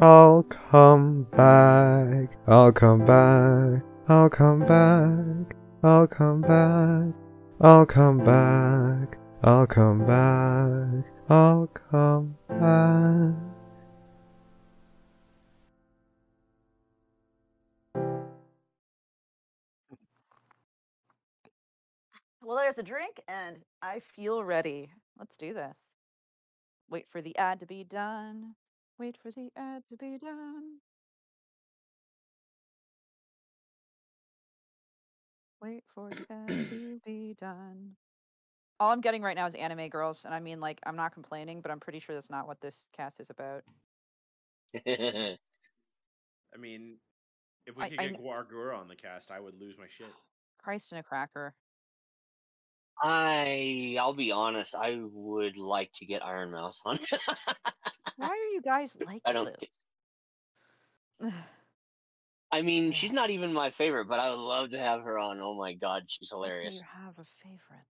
I'll come back. I'll come back. I'll come back. I'll come back. I'll come back. I'll come back. I'll come back. Well, there's a drink, and I feel ready. Let's do this. Wait for the ad to be done. Wait for the ad to be done. Wait for the ad to be done. All I'm getting right now is anime girls, and I mean, like, I'm not complaining, but I'm pretty sure that's not what this cast is about. I mean, if we I- could I get kn- Gawr Gura on the cast, I would lose my shit. Christ in a cracker. I I'll be honest, I would like to get Ironmouse on. Why are you guys like I don't this? I mean, she's not even my favorite, but I would love to have her on. Oh my god, she's Do hilarious. you have a favorite?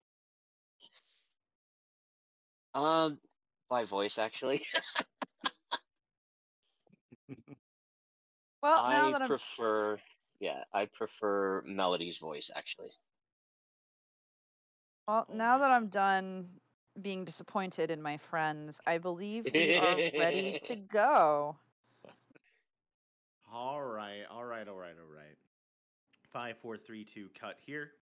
Um by voice actually. Well, now I that I'm prefer yeah, I prefer Melody's voice actually. Well, Oh now that I'm done being disappointed in my friends, I believe we are ready to go. All right, all right, all right, all right. Five, four, three, two, cut here.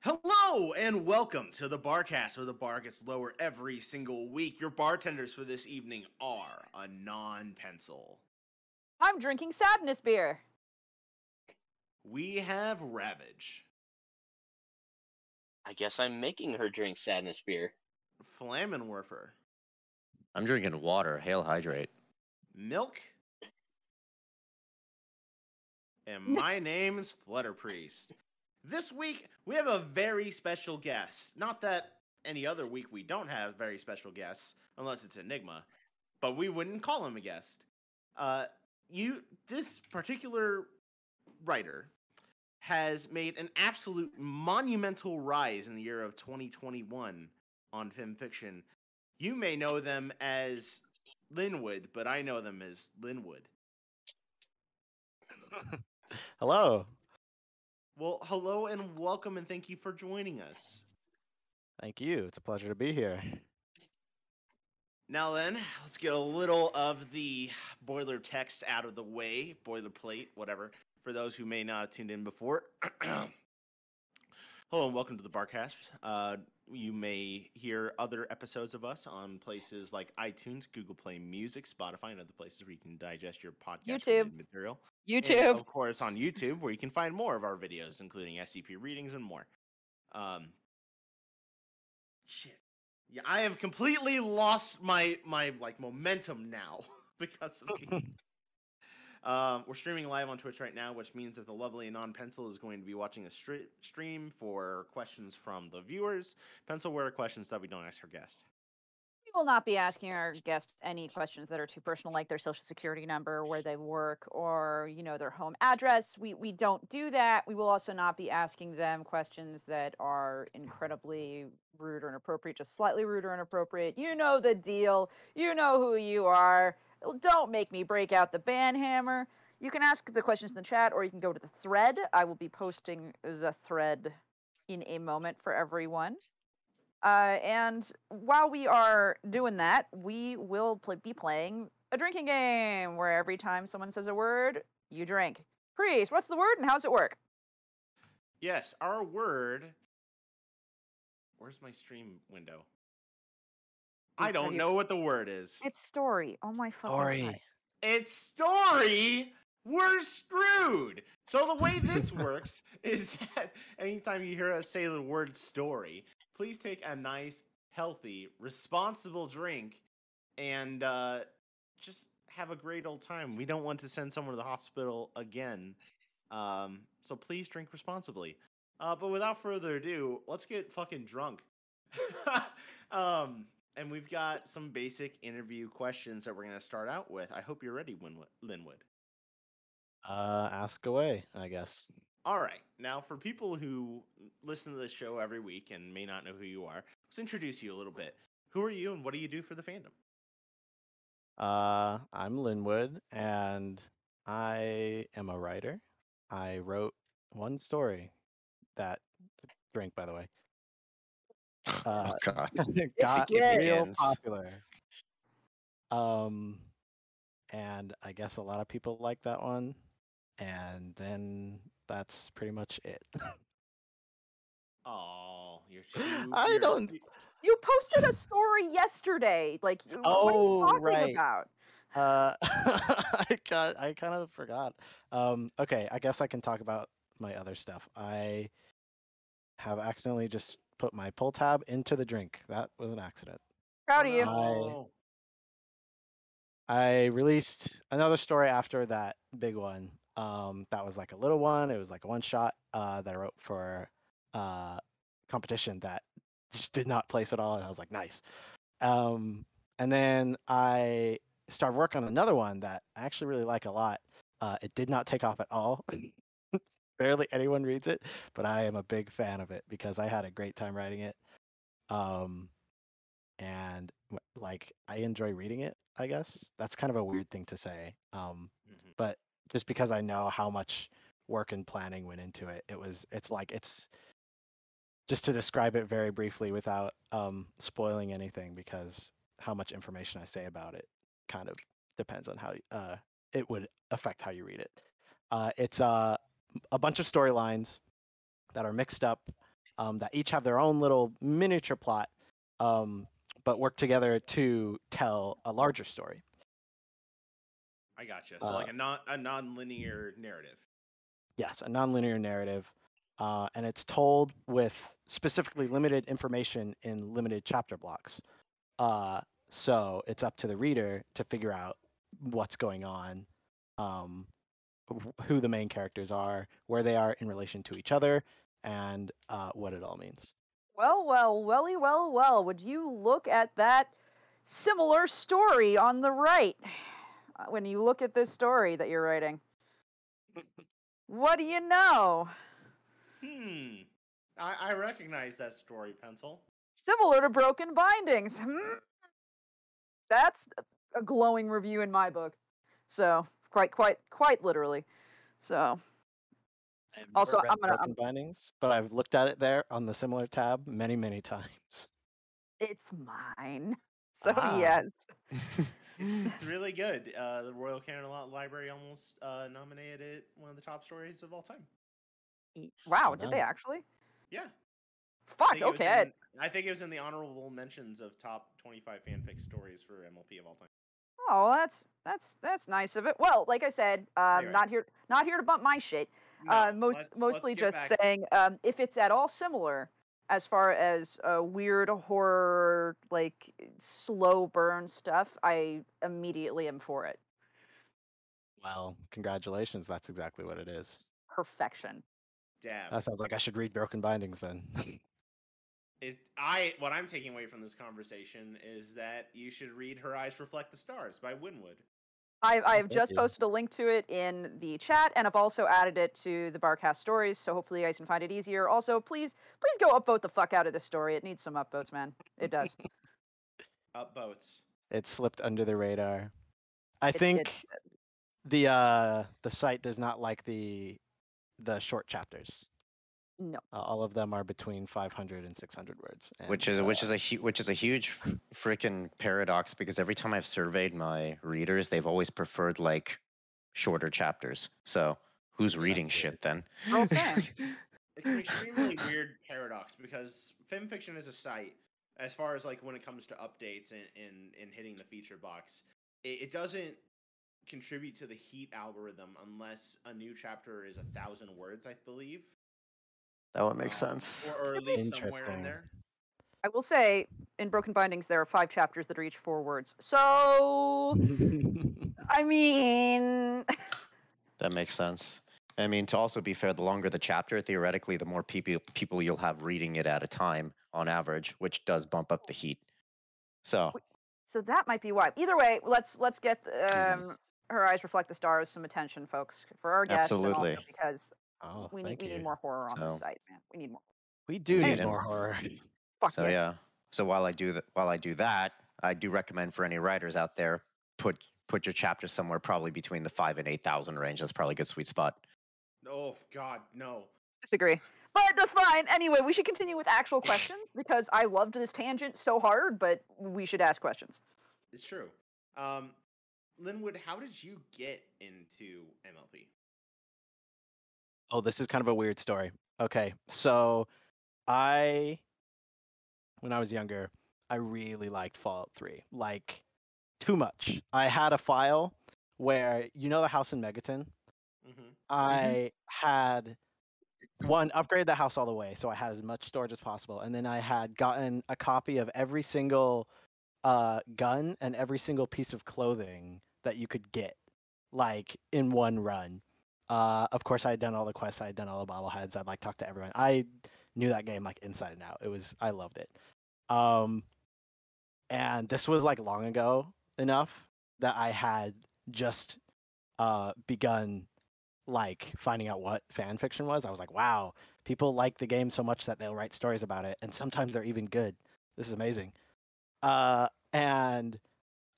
Hello and welcome to the Barcast, where the bar gets lower every single week. Your bartenders for this evening are a non-pencil. I'm drinking sadness beer. We have Ravage, I guess I'm making her drink sadness beer. Flammenwerfer, I'm drinking water. Hail hydrate. Milk, and my name is Flutter Priest. This week we have a very special guest. Not that any other week we don't have very special guests, unless it's Enigma, but we wouldn't call him a guest. Uh, you, this particular writer has made an absolute monumental rise in the year of 2021 on FimFiction. You may know them as Lynwood, but I know them as Lynwood. Hello. Well, hello and welcome, and thank you for joining us. Thank you. It's a pleasure to be here. Now then, let's get a little of the boiler text out of the way, boilerplate, whatever, for those who may not have tuned in before. Hello and welcome to the Barcast. Uh, you may hear other episodes of us on places like iTunes, Google Play Music, Spotify, and other places where you can digest your podcast YouTube. material. And, YouTube. of course, on YouTube, where you can find more of our videos, including SCP readings and more. Um, shit. Yeah, I have completely lost my my like momentum now because of. um, we're streaming live on Twitch right now, which means that the lovely non pencil is going to be watching a stre- stream for questions from the viewers. Pencil, where are questions that we don't ask our guest? We will not be asking our guests any questions that are too personal, like their social security number, where they work, or you know their home address. We we don't do that. We will also not be asking them questions that are incredibly rude or inappropriate, just slightly rude or inappropriate. You know the deal. You know who you are. Don't make me break out the ban hammer. You can ask the questions in the chat, or you can go to the thread. I will be posting the thread in a moment for everyone. Uh, and while we are doing that, we will be playing a drinking game where every time someone says a word, you drink. Priest, what's the word and how does it work? Yes, our word. Where's my stream window? I don't know what the word is. It's story. Oh my fucking god. Story. It's story. We're screwed. So the way this works is that anytime you hear us say the word story, please take a nice, healthy, responsible drink and uh, just have a great old time. We don't want to send someone to the hospital again. Um, so please drink responsibly. Uh, but without further ado, let's get fucking drunk. um, and we've got some basic interview questions that we're going to start out with. I hope you're ready, Winwood, Lynwood. Uh, ask away, I guess. All right. Now, for people who listen to this show every week and may not know who you are, let's introduce you a little bit. Who are you and what do you do for the fandom? Uh, I'm Lynwood, and I am a writer. I wrote one story that drink, by the way, Uh, oh God. got begins. real popular. Um, and I guess a lot of people like that one, and then that's pretty much it. Oh, you're too. I you're don't- You posted a story yesterday. Like, y- what are Oh, you talking right. about? Uh, I got, I kind of forgot. Um, okay, I guess I can talk about my other stuff. I have accidentally just put my pull tab into the drink. That was an accident. Proud of you. Oh, I released another story after that big one. Um, that was like a little one. It was like a one shot uh, that I wrote for uh, competition that just did not place at all, and I was like, nice. Um, and then I started work on another one that I actually really like a lot. Uh, it did not take off at all. Barely anyone reads it, but I am a big fan of it because I had a great time writing it. Um, and like I enjoy reading it. I guess that's kind of a weird thing to say. Um, mhm. but just because I know how much work and planning went into it, it was it's like it's just to describe it very briefly without um, spoiling anything because how much information I say about it kind of depends on how uh, it would affect how you read it. Uh, it's uh, a bunch of storylines that are mixed up um, that each have their own little miniature plot, um, but work together to tell a larger story. I gotcha. So Uh, like a non a non-linear narrative. Yes, a non-linear narrative, uh, and it's told with specifically limited information in limited chapter blocks. Uh, so it's up to the reader to figure out what's going on, um, who the main characters are, where they are in relation to each other, and uh, what it all means. Well, well, welly, well, well. Would you look at that similar story on the right uh, when you look at this story that you're writing? What do you know? Hmm. I, I recognize that story, Pencil. Similar to Broken Bindings. Hmm. That's a- a glowing review in my book. So, quite, quite, quite literally. So, I've Also, I'm gonna- Broken Bindings, but I've looked at it there on the similar tab many, many times. it's mine. So, Ah. yes. It's, really good. Uh, the Royal Li- Library almost uh, nominated it one of the top stories of all time. Wow, did they actually? Yeah. Fuck, was okay. in- I think it was in the honorable mentions of top 25 fanfic stories for MLP of all time. Oh, that's that's that's nice of it. Well, like I said, um, Anyway. not here not here to bump my shit. No, uh, most let's- let's mostly just saying um, if it's at all similar as far as uh, weird horror like slow burn stuff, I immediately am for it. Well, congratulations. That's exactly what it is. Perfection. Dab. That sounds like I should read Broken Bindings then. It, I what I'm taking away from this conversation is that you should read Her Eyes Reflect the Stars by Winwood. I, I have thank just you. posted a link to it in the chat, and I've also added it to the Barcast stories, so hopefully you guys can find it easier. Also, please, please go upvote the fuck out of this story. It needs some upvotes, man. It does. upvotes. it slipped under the radar. I did. think the uh the site does not like the the short chapters. No. Uh, all of them are between 500 and 600 words. which and, is which uh, is a hu- which is a huge freaking paradox because every time I've surveyed my readers, they've always preferred like shorter chapters. So who's reading Exactly. shit then? Well, same. It's an extremely weird paradox because FimFiction is a site, as far as like when it comes to updates and and, and hitting the feature box, it, it doesn't contribute to the heat algorithm unless a new chapter is a thousand words, I believe. That would make sense. Or, or at least somewhere in Interesting. there. I will say, in Broken Bindings, there are five chapters that are each four words. So, I mean, That makes sense. I mean, to also be fair, the longer the chapter, theoretically, the more people people you'll have reading it at a time on average, which does bump up the heat. So so that might be why. Either way, let's let's get Mhm. um, her eyes reflect the stars. Some attention, folks, for our guests, and also Absolutely. because oh, we need thank we you. need more horror on So- this site, man. We need more. We do Need need more horror. Fuck so yes. yeah. So while I do that, while I do that, I do recommend for any writers out there, put put your chapter somewhere probably between the five and eight thousand range. That's probably a good sweet spot. Oh God, no. Disagree. But that's fine. Anyway, we should continue with actual questions because I loved this tangent so hard, but we should ask questions. It's true. Um, Lynwood, how did you get into MLP? Oh, this is kind of a weird story. Okay, so I, when I was younger, I really liked Fallout 3. Like, too much. I had a file where, you know, the house in Megaton? Mm-hmm. I had one upgrade the house all the way, so I had as much storage as possible, and then I had gotten a copy of every single uh, gun and every single piece of clothing that you could get, like in one run. Uh, of course, I had done all the quests. I had done all the bobbleheads. I'd like talk to everyone. I knew that game like inside and out. It was I loved it. Um, and this was like long ago enough that I had just uh, begun like finding out what fan fiction was. I was like, wow, people like the game so much that they'll write stories about it, and sometimes they're even good. This is amazing. Uh, and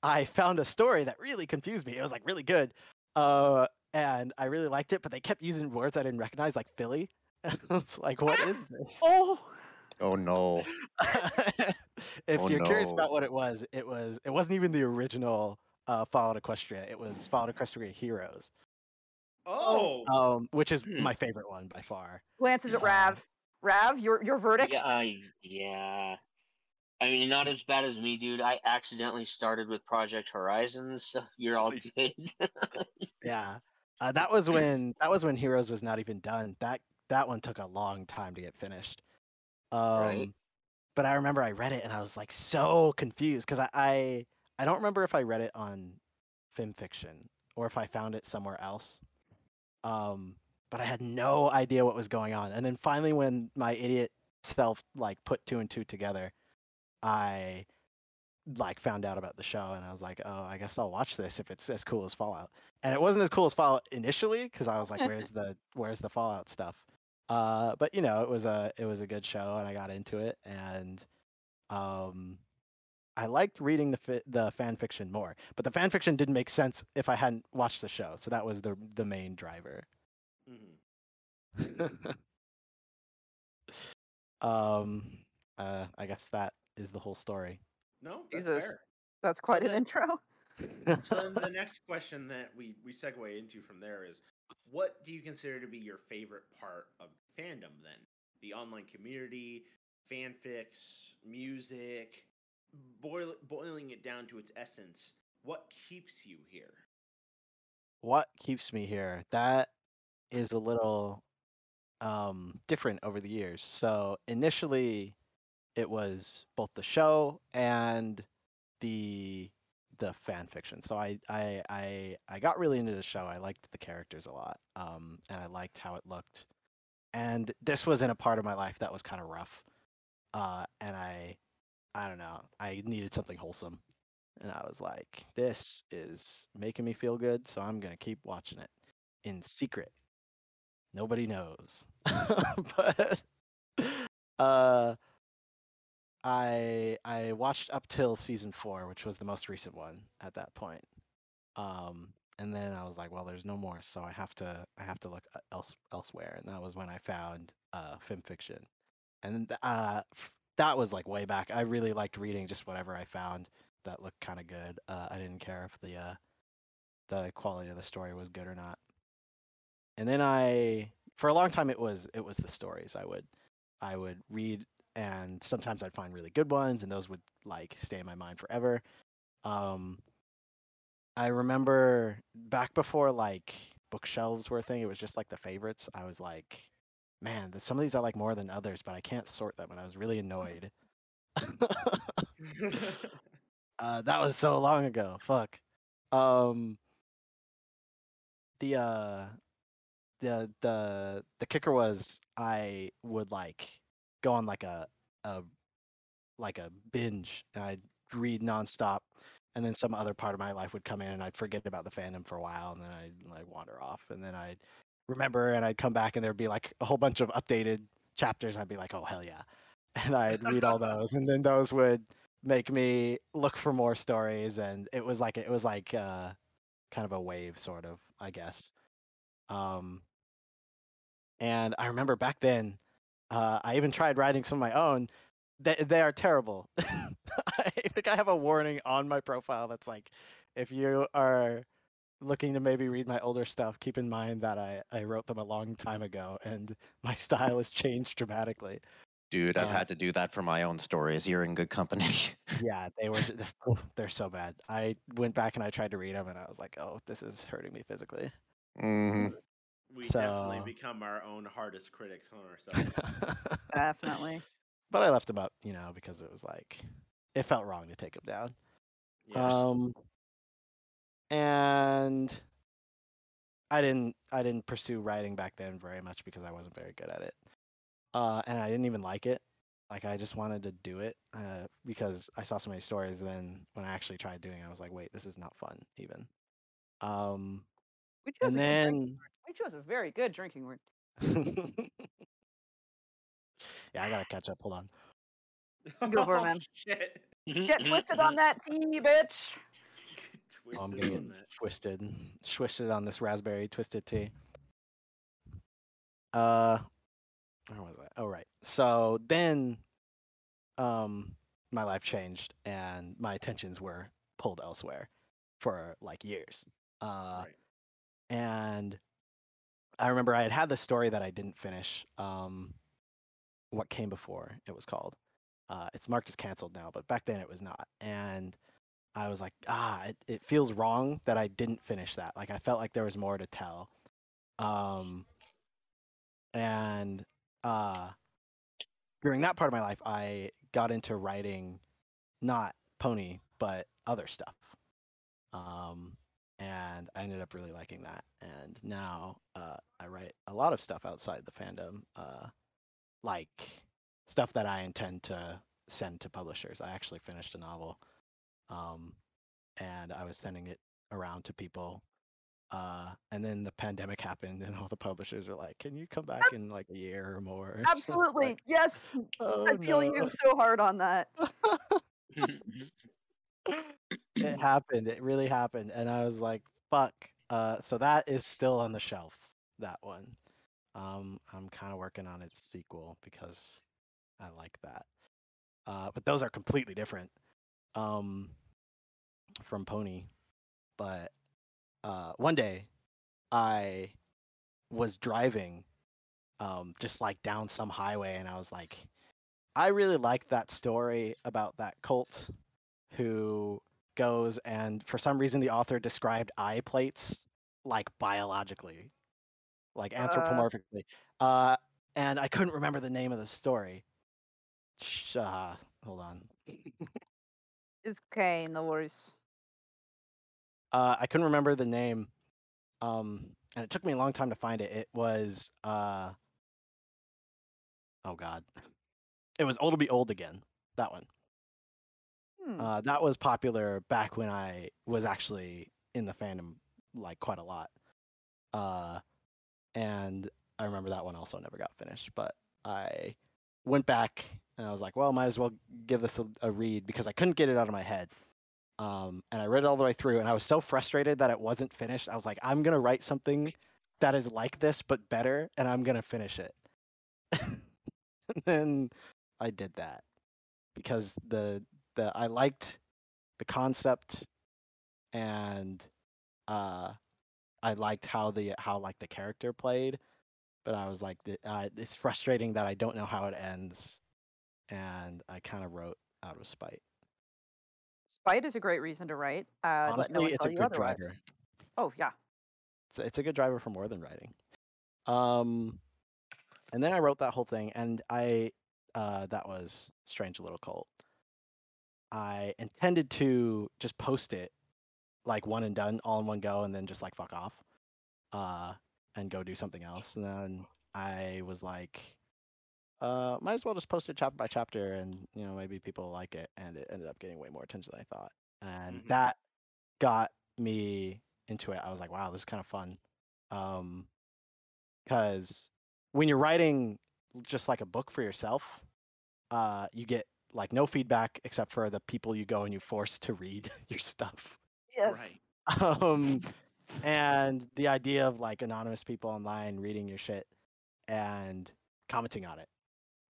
I found a story that really confused me. It was like really good. Uh, and I really liked it, but they kept using words I didn't recognize, like filly. I was like, what is this? Oh, Oh no. if Oh, you're curious about what it was, it was it wasn't even the original uh, Fallout Equestria. It was Fallout Equestria Heroes, Oh, um, which is Hmm. my favorite one by far. glances at Uh, Rav. Rav, your your verdict? Yeah, I, yeah. I mean, not as bad as me, dude. I accidentally started with Project Horizons, so you're all good. Yeah, uh, that was when that was when Heroes was not even done. That that one took a long time to get finished. Um, Right. But I remember I read it and I was like so confused because I, I I don't remember if I read it on FimFiction or if I found it somewhere else. Um, but I had no idea what was going on. And then finally, when my idiot self like put two and two together, I like found out about the show and I was like, oh, I guess I'll watch this if it's as cool as Fallout. And it wasn't as cool as Fallout initially because I was like, where's the where's the Fallout stuff? Uh, but you know, it was a it was a good show and I got into it and um, I liked reading the fi- the fan fiction more. But the fan fiction didn't make sense if I hadn't watched the show, so that was the the main driver. Mhm. um, uh, I guess that is the whole story. No, that's Jesus. fair. That's quite an then- intro. So then the next question that we we segue into from there is, what do you consider to be your favorite part of fandom? Then the online community, fanfics, music, boil, boiling it down to its essence. What keeps you here? what keeps me here that is a little um different over the years so initially it was both the show and the the fan fiction so I, I i i got really into the show i liked the characters a lot um and i liked how it looked and this was in a part of my life that was kind of rough uh and i i don't know i needed something wholesome and I was like, this is making me feel good, so I'm to keep watching it in secret. Nobody knows. but uh I I watched up till season 4, which was the most recent one at that point. Um and then I was like, well, there's no more, so I have to I have to look uh, else elsewhere, and that was when I found uh FimFiction, And uh that was like way back. I really liked reading just whatever I found that looked kind of good. Uh, I didn't care if the uh, the quality of the story was good or not. And then I, for a long time, it was it was the stories. I would I would read, and sometimes I'd find really good ones, and those would like stay in my mind forever. Um, I remember back before like bookshelves were a thing. It was just like the favorites. I was like, man, some of these I like more than others, but I can't sort them, and I was really annoyed. uh, that was so long ago. Fuck. Um. The uh, the the the kicker was I would like go on like a a like a binge and I'd read nonstop, and then some other part of my life would come in and I'd forget about the fandom for a while, and then I'd like wander off, and then I'd remember and I'd come back and there'd be like a whole bunch of updated chapters. and I'd be like, oh hell yeah, and I'd read all those, and then those would make me look for more stories, and it was like it was like uh, kind of a wave, sort of, I guess. Um, and I remember back then, uh, I even tried writing some of my own. They they are terrible. I think I have a warning on my profile that's like, if you are looking to maybe read my older stuff, keep in mind that I, I wrote them a long time ago and my style has changed dramatically. Dude, I've Yes. had to do that for my own stories. You're in good company. Yeah, they were they're so bad. I went back and I tried to read them and I was like, oh, this is hurting me physically. hmm We definitely become our own hardest critics on ourselves. Definitely. but I left them up, you know, because it was like it felt wrong to take them down. Yes. Um, and I didn't I didn't pursue writing back then very much because I wasn't very good at it. Uh, and I didn't even like it. Like I just wanted to do it uh, because I saw so many stories. And then when I actually tried doing it, I was like, wait, this is not fun even. Um, We and a good drink- then we chose a very good drinking word. yeah, I gotta catch up. Hold on. Go for it, Oh, man. Shit. Get twisted on that tea, bitch. Twisted I'm on that. twisted, twisted on this raspberry twisted tea. Uh, where was I? Oh, right. So then, um, my life changed and my attentions were pulled elsewhere for like years. Uh, right. and I remember I had had the story that I didn't finish. Um, what came before it was called. Uh, it's marked as canceled now, but back then it was not. And I was like, ah, it, it feels wrong that I didn't finish that. Like I felt like there was more to tell. Um, and uh, during that part of my life, I got into writing not pony, but other stuff. Um, and I ended up really liking that. And now uh, I write a lot of stuff outside the fandom, uh, like stuff that I intend to send to publishers. I actually finished a novel, um, and I was sending it around to people. Uh, and then the pandemic happened, and all the publishers were like, "Can you come back in like a year or more?" Absolutely. like, yes. oh, I feel no. you so hard on that. it happened. It really happened, and I was like, "Fuck." Uh, so that is still on the shelf. That one. Um, I'm kind of working on its sequel because I like that. Uh, but those are completely different um, from Pony. But uh, one day, I was driving um, just like down some highway, and I was like, I really like that story about that cult who goes and for some reason the author described eye plates like biologically like Uh. anthropomorphically uh and i couldn't remember the name of the story. Sh- uh, hold on. It's okay, no worries. uh i couldn't remember the name um and it took me a long time to find it. It was uh oh god. It was old to be old again that one Hmm. Uh, that was popular back when I was actually in the fandom like quite a lot. Uh, and I remember that one also never got finished, but I went back and I was like, well, might as well give this a, a read because I couldn't get it out of my head. Um, and I read it all the way through and I was so frustrated that it wasn't finished. I was like, I'm to write something that is like this, but better, and I'm to finish it. and then I did that because the the I liked the concept and uh I liked how the how like the character played, but I was like uh, it's frustrating that I don't know how it ends, and I kind of wrote out of spite. Spite is a great reason to write. Uh, Honestly, no it's a good otherwise. driver. Oh yeah. It's it's a good driver for more than writing. Um, and then I wrote that whole thing, and I uh, that was Strange Little Cult. I intended to just post it like one and done, all in one go, and then just like fuck off, uh, and go do something else. And then I was like, uh, might as well just post it chapter by chapter, and you know maybe people like it. And it ended up getting way more attention than I thought, and Mhm. that got me into it. I was like, wow, this is kind of fun. Um, because when you're writing just like a book for yourself, uh, you get like no feedback except for the people you go and you force to read your stuff. Yes. Right. Um, and the idea of like anonymous people online reading your shit and commenting on it.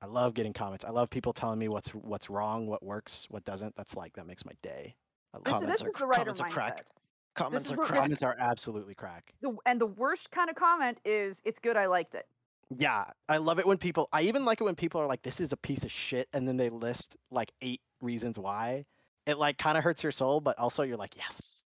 I love getting comments. I love people telling me what's what's wrong, what works, what doesn't. That's like that makes my day. I love This, Comments this are is the writer comments are mindset. crack. Comments is are crack. Comments are absolutely crack. The, and the worst kind of comment is, "It's good. I liked it." Yeah, I love it when people. I even like it when people are like, "This is a piece of shit," and then they list like eight reasons why. It like kind of hurts your soul, but also you're like, "Yes."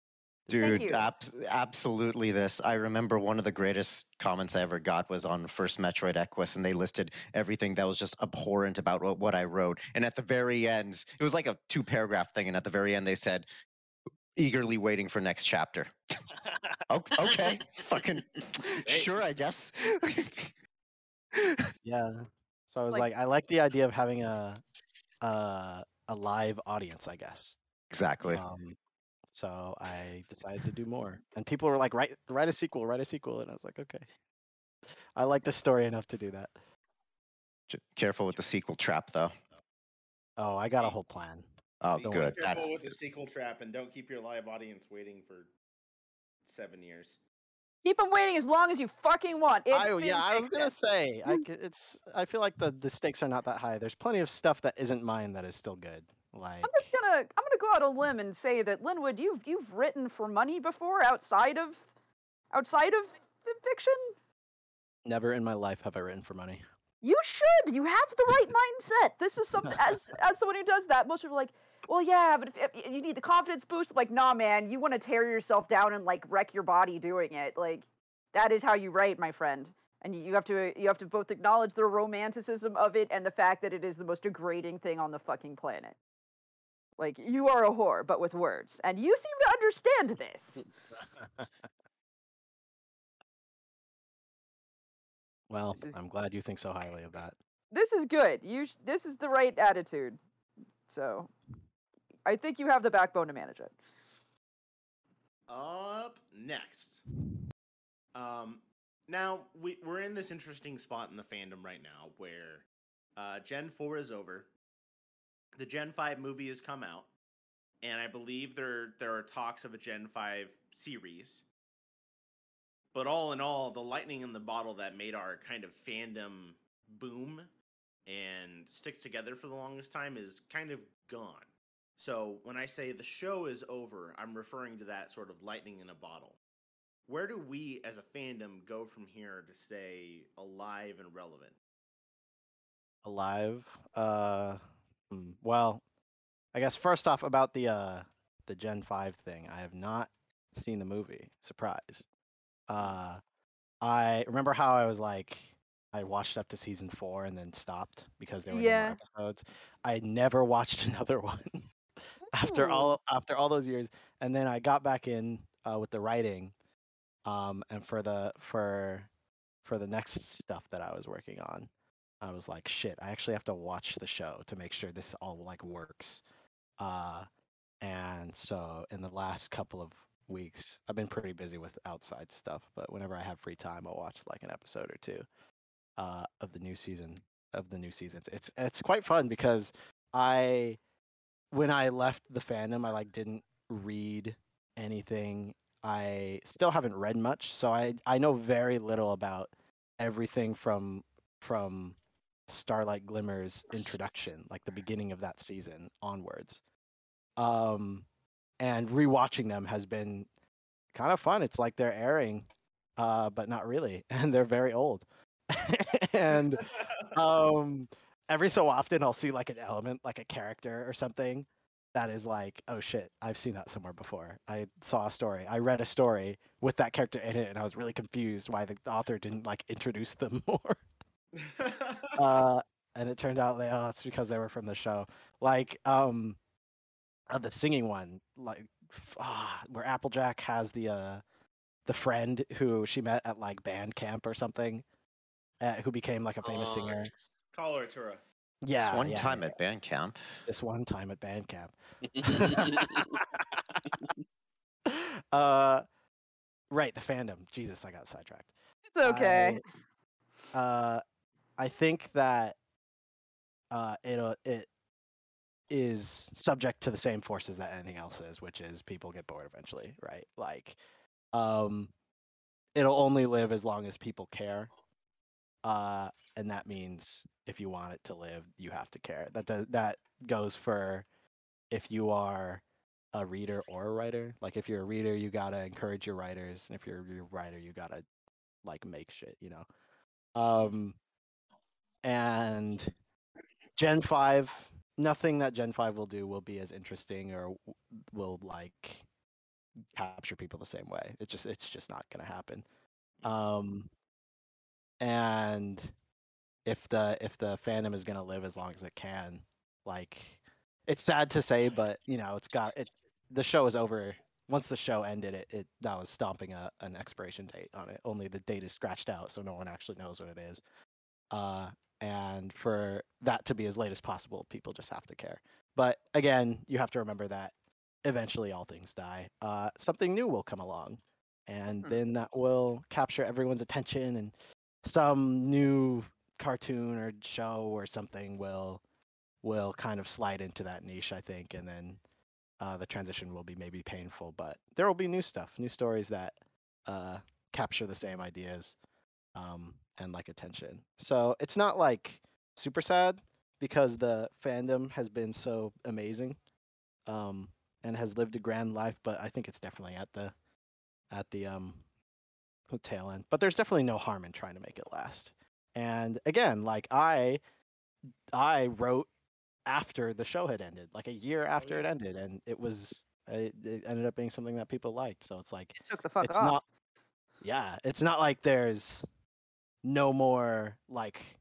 Dude, you. abs- absolutely this. I remember one of the greatest comments I ever got was on first Metroid Equus, and they listed everything that was just abhorrent about what, what I wrote. And at the very end, it was like a two paragraph thing, and at the very end, they said, eagerly waiting for next chapter. Okay, fucking sure, I guess. Yeah. So I was Like- like, I like the idea of having a a a live audience, I guess. exactly. Um, so I decided to do more, and people were like, "Write, write a sequel, write a sequel," and I was like, "Okay." I like the story enough to do that. J- Careful with the sequel trap, though. Oh, I got a whole plan. Oh, Be good. careful That's with the sequel trap and don't keep your live audience waiting for seven years. Keep them waiting as long as you fucking want. It's I, yeah, I was gonna say, I, it's. I feel like the the stakes are not that high. There's plenty of stuff that isn't mine that is still good. Like, I'm just gonna I'm gonna go out on a limb and say that Lynwood, you've you've written for money before outside of outside of fiction. never in my life have I written for money. You should. You have the right mindset. This is something as as someone who does that. Most people are like, well, yeah, but if, if you need the confidence boost, like, nah, man, you want to tear yourself down and like wreck your body doing it. Like, that is how you write, my friend. And you have to you have to both acknowledge the romanticism of it and the fact that it is the most degrading thing on the fucking planet. Like, you are a whore, but with words, and you seem to understand this. Well, is- I'm glad you think so highly of that. This is good. You this is the right attitude. So, I think you have the backbone to manage it. Up next. Um, now we we're in this interesting spot in the fandom right now where uh, Gen Four is over. The Gen Five movie has come out, and I believe there there are talks of a Gen Five series. But all in all, the lightning in the bottle that made our kind of fandom boom and stick together for the longest time is kind of gone. So when I say the show is over, I'm referring to that sort of lightning in a bottle. Where do we as a fandom go from here to stay alive and relevant? alive. Uh, hmm, well, I guess first off about the uh the Gen Five thing, I have not seen the movie. Surprise. Uh, I remember how I was like, I watched up to season four and then stopped because there were no more episodes. I never watched another one after Ooh. all after all those years, and then I got back in uh, with the writing, um, and for the for for the next stuff that I was working on, I was like, shit, I actually have to watch the show to make sure this all like works. Uh, and so in the last couple of weeks, I've been pretty busy with outside stuff, but whenever I have free time, I'll watch like an episode or two uh, of the new season of the new seasons. It's it's quite fun because I when I left the fandom, I like didn't read anything. I still haven't read much, so I I know very little about everything from from Starlight Glimmer's introduction, like the beginning of that season onwards. Um, and rewatching them has been kind of fun. It's like they're airing, uh, but not really, and they're very old. and um, every so often, I'll see like an element, like a character or something, that is like, oh shit, I've seen that somewhere before. I saw a story, I read a story with that character in it, and I was really confused why the author didn't like introduce them more. uh, and it turned out they oh, it's because they were from the show. Like um, uh, the singing one, like ah, where Applejack has the uh, the friend who she met at like band camp or something, uh, who became like a famous Uh, singer. Coloratura. Yeah, one yeah, time yeah, at band camp. this one time at band camp. uh, right, the fandom. Jesus, I got sidetracked. It's okay. I, uh, I think that uh, it'll it is subject to the same forces that anything else is, which is people get bored eventually, right? Like, um, it'll only live as long as people care, uh, and that means if you want it to live, you have to care. That does, that goes for if you are a reader or a writer. Like, if you're a reader, you gotta encourage your writers, and if you're a writer, you gotta like make shit, you know. Um, and Gen five nothing that Gen 5 will do will be as interesting or will like capture people the same way. It's just it's just not going to happen. Um and if the if the fandom is going to live as long as it can, like it's sad to say but you know, it's got it the show is over once the show ended it, it that was stomping a, an expiration date on it. Only the date is scratched out so no one actually knows what it is. Uh and for that to be as late as possible people just have to care but again you have to remember that eventually all things die uh, something new will come along and Mhm. then that will capture everyone's attention and some new cartoon or show or something will will kind of slide into that niche i think and then uh, the transition will be maybe painful but there will be new stuff new stories that uh, capture the same ideas um, and like attention. So it's not like super sad because the fandom has been so amazing um, and has lived a grand life. But I think it's definitely at the at the um tail end. But there's definitely no harm in trying to make it last. And again, like I I wrote after the show had ended, like a year after it yeah. ended, and it was it, it ended up being something that people liked. So it's like It took the fuck it's off. not yeah it's not like there's no more like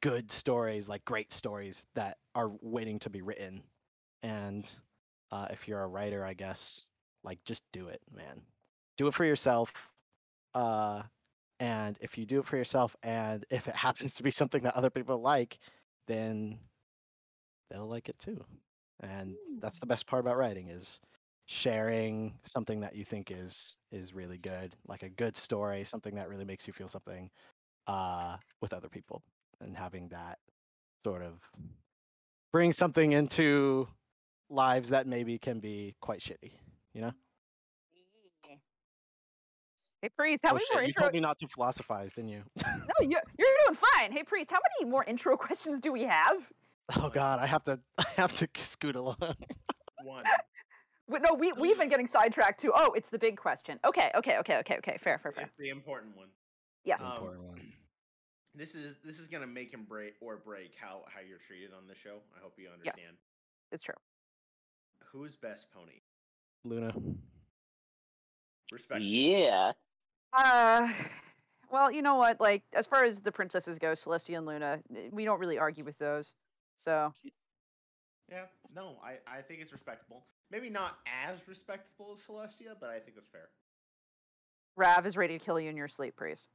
good stories like great stories that are waiting to be written and uh, if you're a writer i guess like just do it man do it for yourself uh, and if you do it for yourself and if it happens to be something that other people like then they'll like it too. And that's the best part about writing is sharing something that you think is is really good like a good story something that really makes you feel something uh with other people and having that sort of bring something into lives that maybe can be quite shitty you know Hey Priest, how oh many shit more you told me not to philosophize didn't you No, you're you're doing fine. Hey Priest, how many more intro questions do we have? oh god i have to i have to scoot along One. Wait, no, we we've been getting sidetracked too. Oh, it's the big question. Okay, okay, okay, okay, okay. Fair, fair, fair. It's the important one. Yes. Um, Important one. This is this is gonna make and break or break how how you're treated on the show. I hope you understand. It's true. Who's best pony? luna Respect. Yeah. Uh, well, you know what? Like, as far as the princesses go, Celestia and Luna, eh, we don't really argue with those. So, Yeah. No, I I think it's respectable. Maybe not as respectable as Celestia, but I think it's fair. Rav is ready to kill you in your sleep, Priest.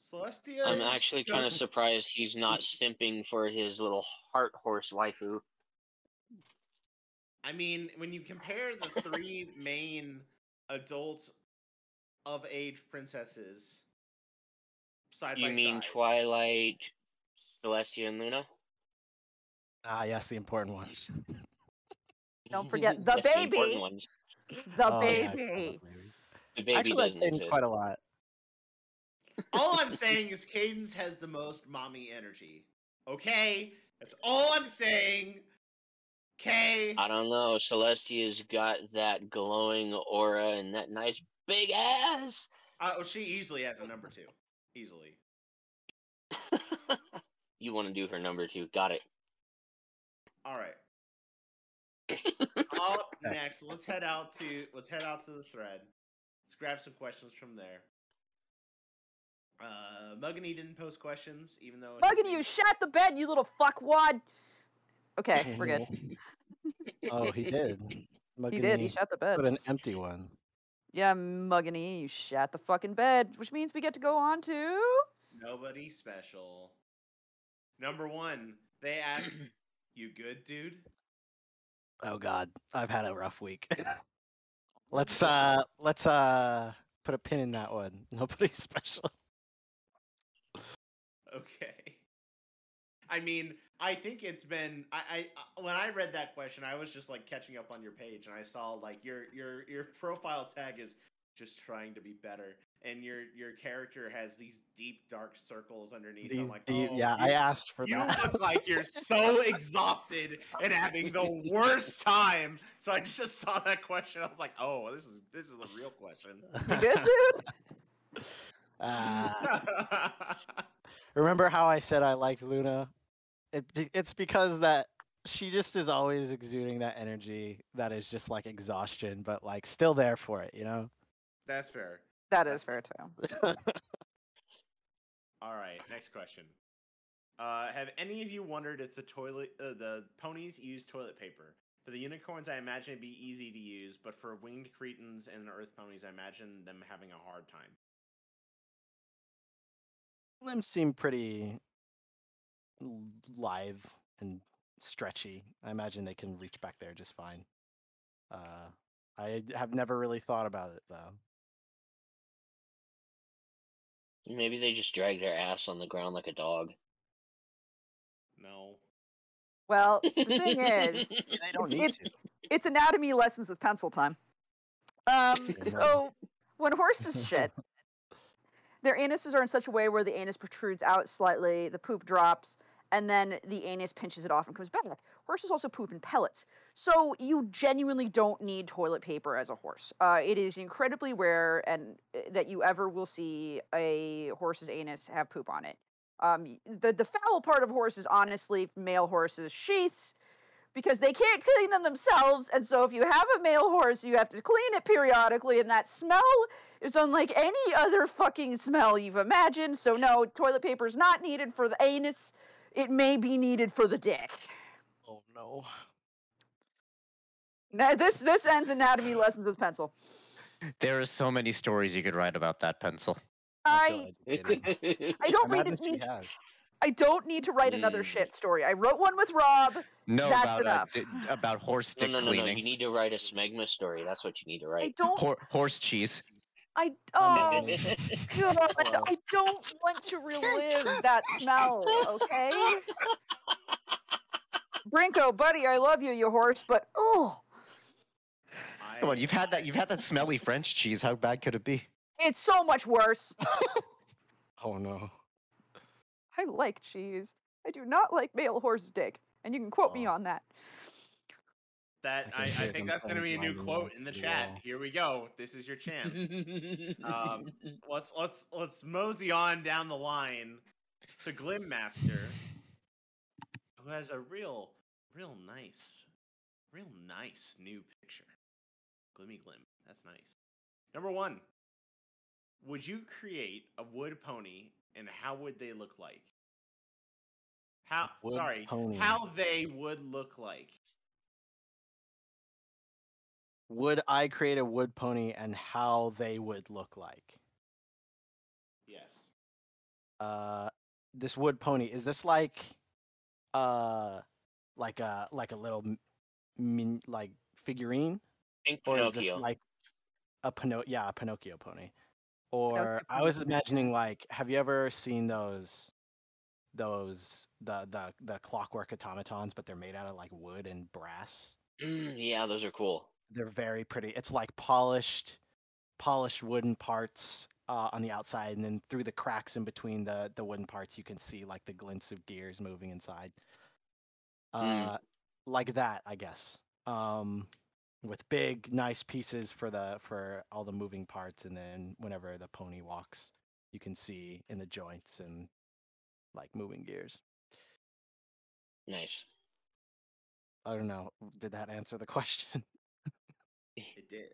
Celestia. I'm is actually kind of surprised he's not simping for his little heart horse waifu. I mean, when you compare the three main adult of age princesses side You by mean side, Twilight, Celestia, and Luna? ah yes the important ones Don't forget the Yes, the important baby. ones. The Oh, yeah, I forgot baby. about the baby. I actually like doesn't Cadance exist. quite a lot all I'm saying is Cadance has the most mommy energy. Okay, that's all I'm saying. Okay. I don't know. Celestia's got that glowing aura and that nice big ass. Uh, oh, she easily has a number two. Easily. you want to do her number two? Got it. All right. Up next, let's head out to let's head out to the thread. Let's grab some questions from there. Uh, Muggany didn't post questions, even though. his Mugging you, shat the bed, you little fuckwad. Okay, we're good. oh he did He did. He shot the bed. put an empty one Yeah, Muggany, you shat the fucking bed, which means we get to go on to. Nobody special. Number one, they ask, "You good, dude?" Oh God, I've had a rough week. let's uh let's uh put a pin in that one. Nobody special. Okay. I mean, I think it's been. I, I uh, when I read that question, I was just like catching up on your page, and I saw like your your your profile tag is just trying to be better, and your your character has these deep dark circles underneath. These, I'm like, the- oh, yeah, you, I asked for you that. look like you're so exhausted and having the worst time. So I just saw that question. I was like, oh, this is this is a real question. You good, dude? Ah, remember how I said I liked Luna? It, it's because that she just is always exuding that energy that is just like exhaustion, but like still there for it, you know? That's fair. That is fair too. All right, next question. Uh, have any of you wondered if the toilet, uh, the ponies use toilet paper? For the unicorns, I imagine it'd be easy to use, but for winged cretins and earth ponies, I imagine them having a hard time. Limbs seem pretty l- lithe and stretchy. I imagine they can reach back there just fine. Uh, I have never really thought about it though. Maybe they just drag their ass on the ground like a dog. No. Well, the thing is, They don't It's- need it's- to. it's anatomy lessons with pencil time. Um, so when horses shit, their anuses are in such a way where the anus protrudes out slightly, the poop drops, and then the anus pinches it off and comes back. Horses also poop in pellets. So you genuinely don't need toilet paper as a horse. Uh, it is incredibly rare and uh, that you ever will see a horse's anus have poop on it. Um, the the foul part of horses, honestly, male horses, sheaths, because they can't clean them themselves. And so if you have a male horse, you have to clean it periodically, and that smell is unlike any other fucking smell you've imagined. So no, toilet paper is not needed for the anus. It may be needed for the dick. Oh no. Now, this this ends anatomy lessons with pencil. There are so many stories you could write about that pencil. I I, I don't read imagine it. She Need, has. I don't need to write another Mm. shit story. I wrote one with Rob. No, That's about uh, enough. di- about horse no, dick no, no, no. cleaning, You need to write a smegma story. That's what you need to write. I don't. Hor- horse cheese. I oh god. Wow. I don't want to relive that smell. Okay. Brinko, buddy, I love you, you horse, but oh, Come on, you've had that. You've had that smelly French cheese. How bad could it be? it's so much worse. Oh no. I like cheese. I do not like male horse dick, and you can quote me Oh. on that. that I I, I think that's gonna be a new quote in the chat. wall. Here we go. This is your chance. um, let's let's let's mosey on down the line to Glim Master, who has a real, real nice, real nice new picture. Glimmy Glim. That's nice. Number one. Would you create a wood pony, and how would they look like? How? wood sorry. pony. How they would look like? Would I create a wood pony and how they would look like? Yes. Uh this wood pony, is this like uh like a like a little m- min, like figurine? Think Or is this Pinocchio. like a Pino yeah, a Pinocchio pony? Or I was imagining like have you ever seen those those the the the clockwork automatons but they're made out of like wood and brass? Mm, yeah, those are cool. they're very pretty. It's like polished, polished wooden parts uh, on the outside, and then through the cracks in between the the wooden parts, you can see like the glints of gears moving inside. Mm. Uh, like that, I guess. Um, with big, nice pieces for the for all the moving parts, and then whenever the pony walks, you can see in the joints and like moving gears. Nice. I don't know. Did that answer the question? It did.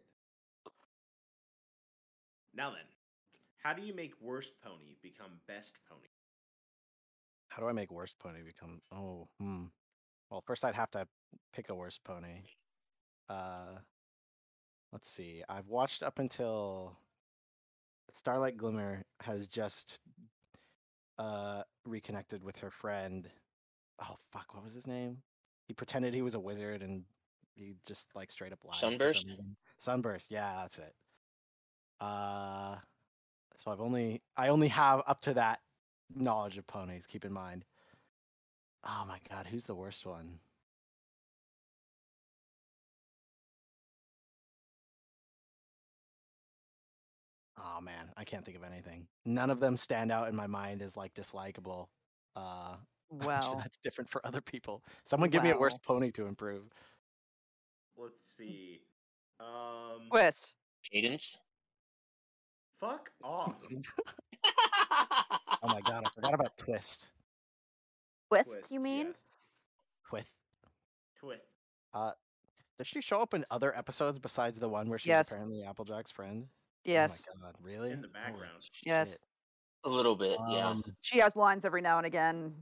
Now then, how do you make worst pony become best pony? How do I make worst pony become? Oh, hmm. Well, first I'd have to pick a worst pony. Uh, let's see. I've watched up until Starlight Glimmer has just uh reconnected with her friend. Oh fuck, what was his name? He pretended he was a wizard and he just like straight up lied. Sunburst? Sunburst, yeah, that's it. Uh, so I've only I only have up to that knowledge of ponies. Keep in mind. Oh my god, who's the worst one? Man, I can't think of anything. None of them stand out in my mind as like dislikable. Uh, I'm sure that's different for other people. Someone give me a worst pony to improve. Let's see. Um, twist. Cadance. fuck off. Oh my god, I forgot about Twist. Twist, Twist, you mean? yes. Twist. Twist. Uh, does she show up in other episodes besides the one where she's Yes. apparently Applejack's friend? Yes. Oh my god, really? In the Holy background. Yes. shit. A little bit, yeah. Um, She has lines every now and again.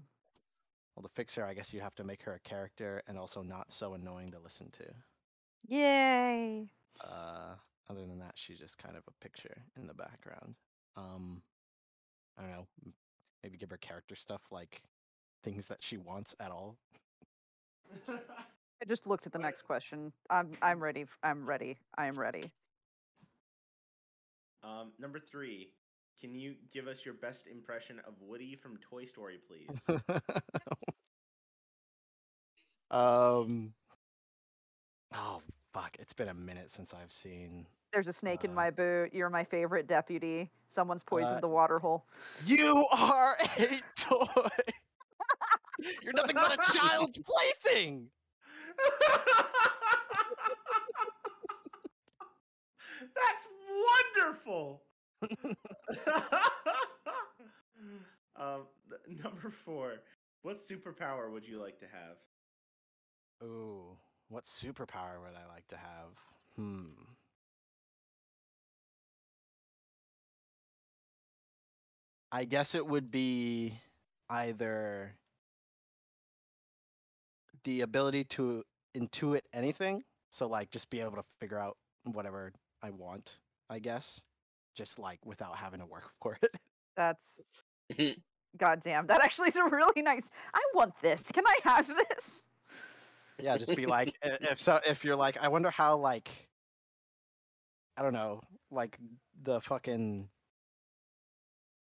Well, to fix her, I guess you have to make her a character and also not so annoying to listen to. Yay. Uh, other than that, she's just kind of a picture in the background. Um, I don't know. m- Maybe give her character stuff like things that she wants at all. I just looked at the next question. I'm I'm ready. f- I'm ready. I am ready. Um, number three. Can you give us your best impression of Woody from Toy Story, please? um. Oh fuck! It's been a minute since I've seen. There's a snake in Uh, my boot. You're my favorite deputy. Someone's poisoned Uh, the water hole. You are a toy. You're nothing but a child's plaything. That's wonderful. um, number four. What superpower would you like to have? Ooh, what superpower would I like to have? Hmm. I guess it would be either the ability to intuit anything, so like just be able to figure out whatever I want, I guess, just like without having to work for it. That's goddamn. That actually is a really nice. I want this. Can I have this? yeah, just be like if so if you're like I wonder how like I don't know, like the fucking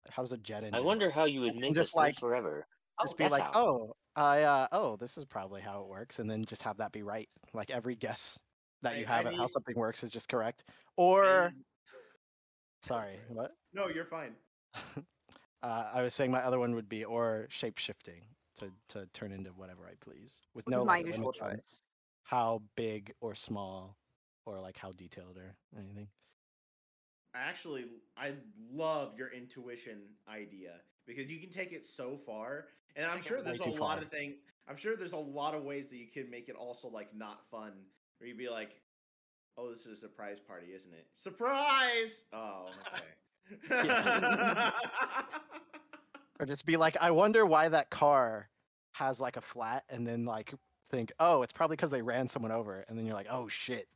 how does a jet engine I wonder work? how you would make just us like- forever. just oh, be like, how. oh, I uh, oh, this is probably how it works, and then just have that be right. Like every guess that I- you I have at how something works is just correct. Or And- sorry, what? No, you're fine. uh, I was saying my other one would be or shape shifting to to turn into whatever I please with no like, choice. how big or small or like how detailed or anything. I actually, I love your intuition idea because you can take it so far, and I'm sure there's a lot far. of thing. I'm sure there's a lot of ways that you can make it also like not fun, where you'd be like, "Oh, this is a surprise party, isn't it? Surprise! Oh, okay." Or just be like, I wonder why that car has like a flat, and then like think, oh, it's probably because they ran someone over, and then you're like, oh shit.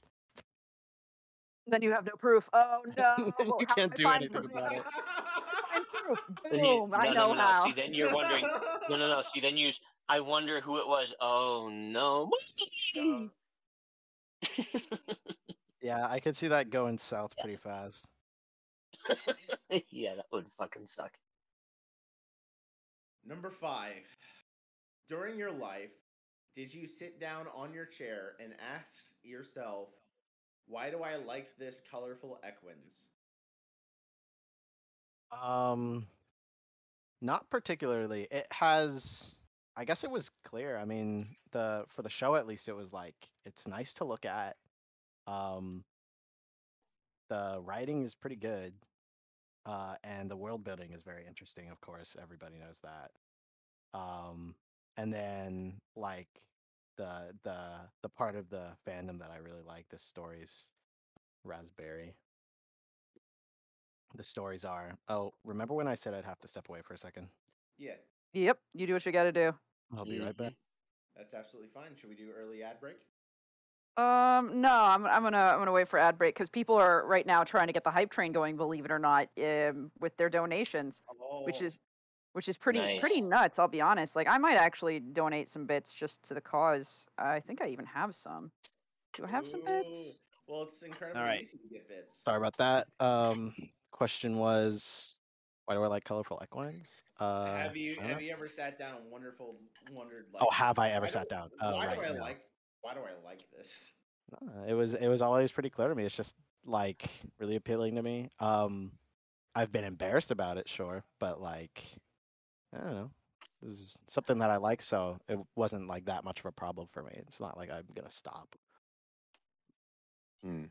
Then you have no proof. Oh no! You how can't do anything proof? about it. Find proof. Then you- Boom! I no, know no, no, how. See, then you're wondering. No, no, no. See, then you. I wonder who it was. Oh no. No. Yeah, I could see that going south pretty fast. yeah, that would fucking suck. Number five. During your life, did you sit down on your chair and ask yourself, why do I like this colorful Equines? Um, not particularly. It has. I guess it was clear. I mean, the for the show at least, it was like it's nice to look at. Um, the writing is pretty good, uh, and the world building is very interesting. Of course, everybody knows that. Um, and then like the the the part of the fandom that I really like, the stories, Raspberry. The stories are. Oh, remember when I said I'd have to step away for a second? Yeah, Yep. You do what you got to do. I'll be right back. Mhm. that's absolutely fine. Should we do early ad break? Um, no, I'm I'm gonna I'm gonna wait for ad break because people are right now trying to get the hype train going. Believe it or not, um, with their donations, which Oh, is which is pretty pretty nuts. I'll be honest. Like I might actually donate some bits just to the cause. I think I even have some. Do I have some bits? Well, it's incredibly right. easy to get bits. Sorry about that. Um, question was Why do I like colorful equines? Uh, have you have you ever sat down and wonderful wondered like Oh, have I ever sat down? Oh, why right. do I no. like why do I like this? No, it was it was always pretty clear to me. It's just like really appealing to me. Um, I've been embarrassed about it, sure, but like, I don't know. This is something that I like, so it wasn't like that much of a problem for me. It's not like I'm gonna stop. Hmm.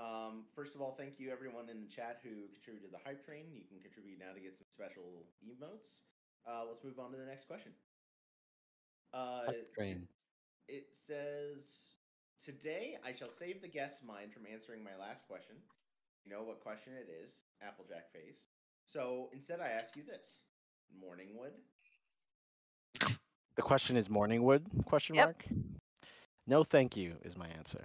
Um, first of all, thank you everyone in the chat who contributed to the hype train. You can contribute now to get some special emotes. Uh, let's move on to the next question. Uh, Hype train. it says, Today I shall save the guest's mind from answering my last question. You know what question it is Applejack face. So instead, I ask you this Morningwood? The question is Morningwood? Question Yep. mark. No, thank you is my answer.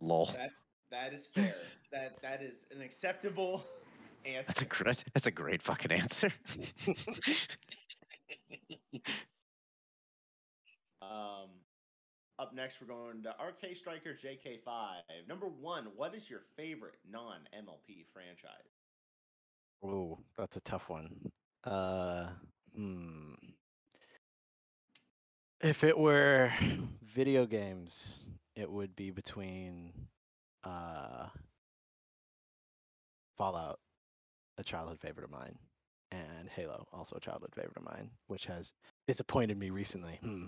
Lol. That's that is fair. that that is an acceptable answer. That's a great. That's a great fucking answer. Um, up next, we're going to RK Striker JK5. Number one, what is your favorite non MLP franchise? Oh, that's a tough one. Uh, hmm. If it were video games, it would be between uh, Fallout, a childhood favorite of mine, and Halo, also a childhood favorite of mine, which has disappointed me recently. Hmm.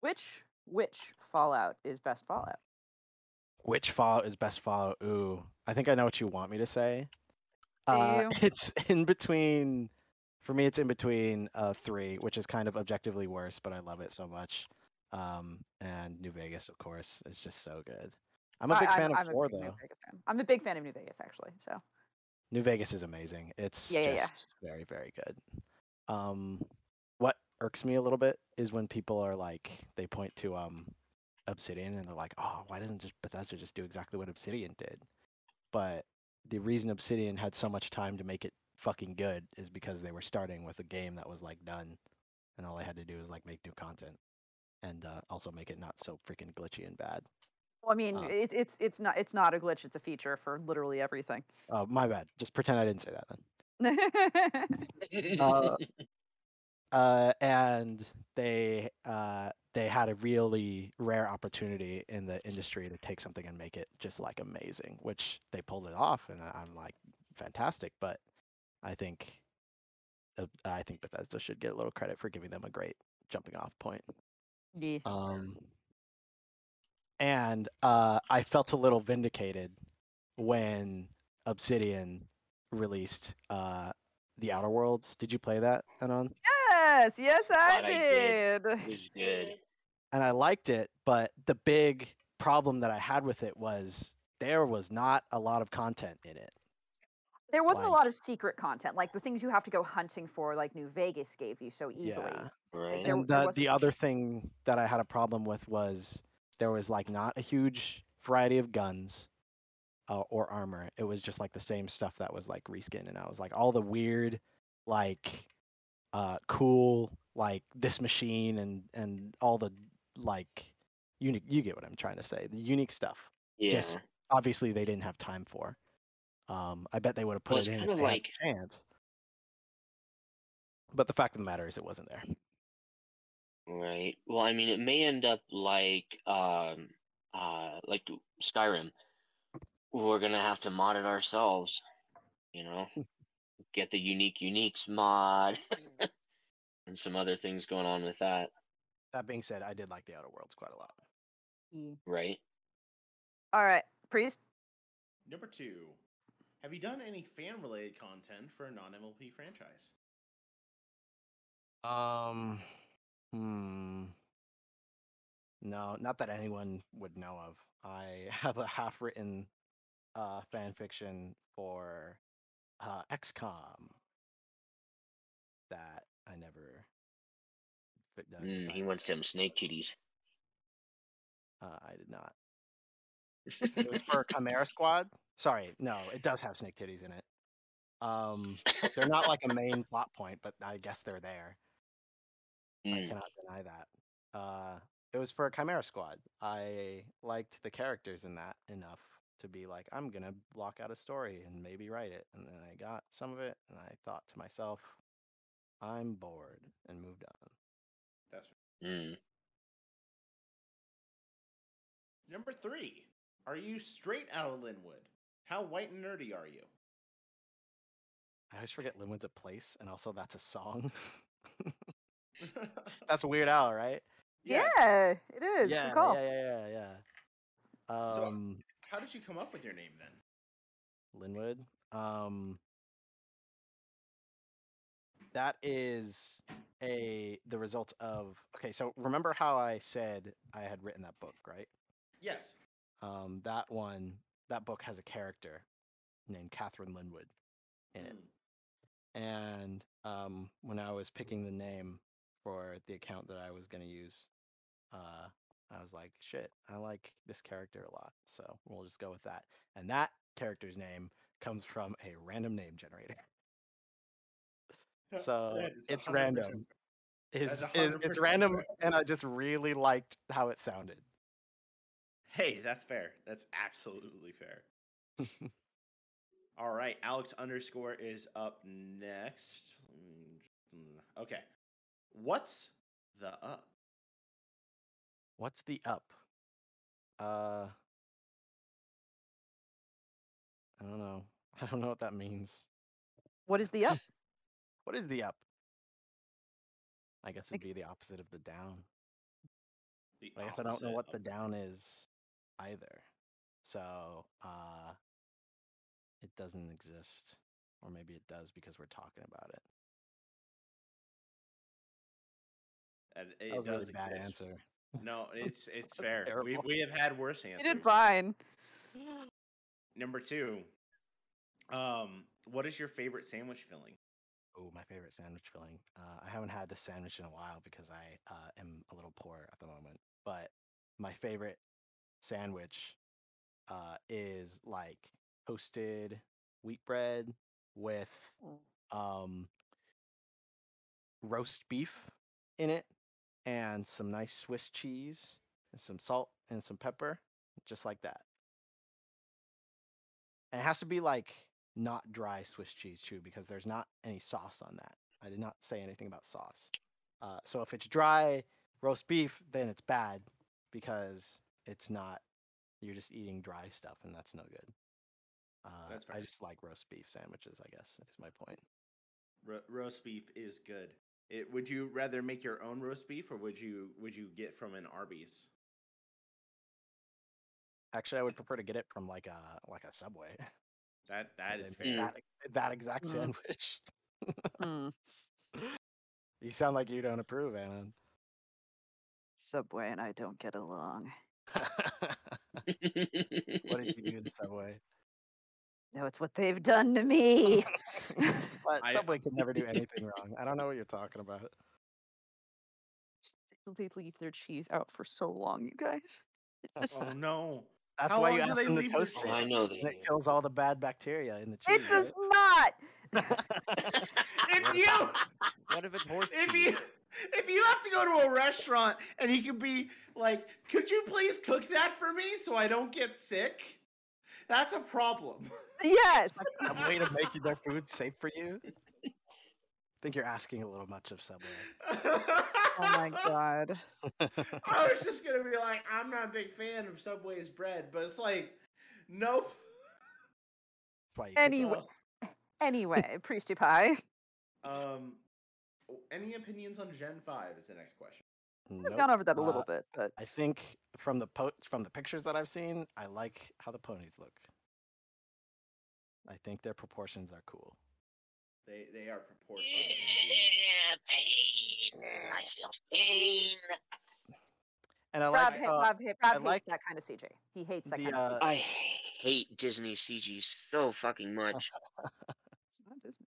Which which Fallout is best Fallout? Which Fallout is best Fallout? Ooh, I think I know what you want me to say. Uh, it's in between. For me, it's in between uh, three, which is kind of objectively worse, but I love it so much. Um, and New Vegas, of course, is just so good. I'm a big fan I'm of a four, though. I'm a big fan of New Vegas, actually. So New Vegas is amazing. It's Yeah, yeah, yeah. just very, very good. Um, what irks me a little bit is when people are like, they point to um, Obsidian and they're like, oh, why doesn't just Bethesda just do exactly what Obsidian did? But the reason Obsidian had so much time to make it fucking good is because they were starting with a game that was like done, and all they had to do was like make new content, and uh, also make it not so freaking glitchy and bad. well, I mean, Uh, it, it's it's not it's not a glitch. It's a feature for literally everything. Uh, my bad. Just pretend I didn't say that then. Uh, uh, and they uh, they had a really rare opportunity in the industry to take something and make it just like amazing, which they pulled it off, and I- I'm like fantastic. But I think uh, I think Bethesda should get a little credit for giving them a great jumping off point. Yeah. Um, and uh, I felt a little vindicated when Obsidian released uh, the Outer Worlds. Did you play that, Anon? Yes, yes, I I did. did. It was good. and I liked it, but the big problem that I had with it was there was not a lot of content in it. There wasn't a lot of secret content, like the things you have to go hunting for, like New Vegas gave you so easily. Yeah. Right. And the, the other thing that I had a problem with was there was like not a huge variety of guns uh, or armor. It was just like the same stuff that was like reskin, and I was like all the weird, like, uh, cool like this machine and and all the like unique. You get what I'm trying to say. The unique stuff. yeah. just obviously they didn't have time for. Um, I bet they would have put Well, it in if kinda had like- a chance. But the fact of the matter is, it wasn't there. Right. Well, I mean, it may end up like um uh like Skyrim. We're gonna have to mod it ourselves. You know, get the unique uniques mod and some other things going on with that. That being said, I did like the Outer Worlds quite a lot. Right. All right, priest. Number two, have you done any fan related content for a non MLP franchise? Um, hmm. No, not that anyone would know of. I have a half-written uh, fan fiction for uh, XCOM that I never. uh, Mm, he decided wants them snake titties. Uh, I did not. It was for Chimera Squad. Sorry, no, it does have snake titties in it. Um, they're not like a main plot point, but I guess they're there. I Mm, cannot deny that. Uh, it was for Chimera Squad. I liked the characters in that enough to be like, I'm gonna block out a story and maybe write it. And then I got some of it, and I thought to myself, I'm bored, and moved on. That's right. Mm. number three. Are you straight out of Lynwood? How white and nerdy are you? I always forget Lynwood's a place, and also that's a song. that's a Weird Al, right? Yes. Yeah, it is. Good yeah, call. yeah, yeah, yeah, yeah. So- Um, How did you come up with your name then? Lynwood. Um, that is a the result of okay. So remember how I said I had written that book, right? Yes. Um, that one, that book has a character named Catherine Lynwood in it. Mm. And um, when I was picking the name for the account that I was going to use, uh, I was like, shit, I like this character a lot. So we'll just go with that. And that character's name comes from a random name generator. So it's random. Is, is it's random, fair. and I just really liked how it sounded. Hey, that's fair. That's absolutely fair. All right, Alex underscore is up next. Okay. What's the up? What's the up? Uh, I don't know. I don't know what that means. What is the up? What is the up? I guess it'd be the opposite of the down. The I guess I don't know what the down is either. So, uh, it doesn't exist. Or maybe it does because we're talking about it. And That was a really bad exist. answer. No, it's it's fair. We terrible. we have had worse You answers. did fine. Number two. Um, what is your favorite sandwich filling? Oh, my favorite sandwich filling. Uh, I haven't had this sandwich in a while because I uh, am a little poor at the moment. But my favorite sandwich uh, is like toasted wheat bread with um, roast beef in it and some nice Swiss cheese and some salt and some pepper, just like that. And it has to be like not dry Swiss cheese too, because there's not any sauce on that. I did not say anything about sauce. Uh, so if it's dry roast beef, then it's bad because it's not. You're just eating dry stuff, and that's no good. Uh, That's I just like roast beef sandwiches. I guess is my point. Ro- roast beef is good. It, would you rather make your own roast beef or would you would you get from an Arby's? Actually, I would prefer to get it from like a like a Subway. That that and is then fair. That, that exact Mm. sandwich. Hmm. You sound like you don't approve, Anna. Subway and I don't get along. what did you do in Subway? No, it's what they've done to me. But I- Subway could never do anything wrong. I don't know what you're talking about. they leave their cheese out for so long, you guys. It just, Oh no! That's How why you long do ask they them to leave toast cheese it, Oh, I know they and it do. kills all the bad bacteria in the cheese. it cheese. does right? not. If you What if it's horse if cheese? you if you have to go to a restaurant and you can be like, could you please cook that for me so I don't get sick? That's a problem. Yes. a way to make their food safe for you. I think you're asking a little much of Subway. Oh my god. I was just gonna be like, I'm not a big fan of Subway's bread, but it's like, nope. That's why you. Anyway, anyway, Priesty Pie. Um, any opinions on Gen Five? Is the next question. We've Nope. gone over that a little Uh, bit, but I think from the po- from the pictures that I've seen, I like how the ponies look. I think their proportions are cool. They they are proportional. Yeah, pain. I feel pain. And I Rob, like ha- uh, Rob, ha- Rob I hates like that kind of CG. He hates that the, kind of uh, I hate Disney CG so fucking much. It's not Disney.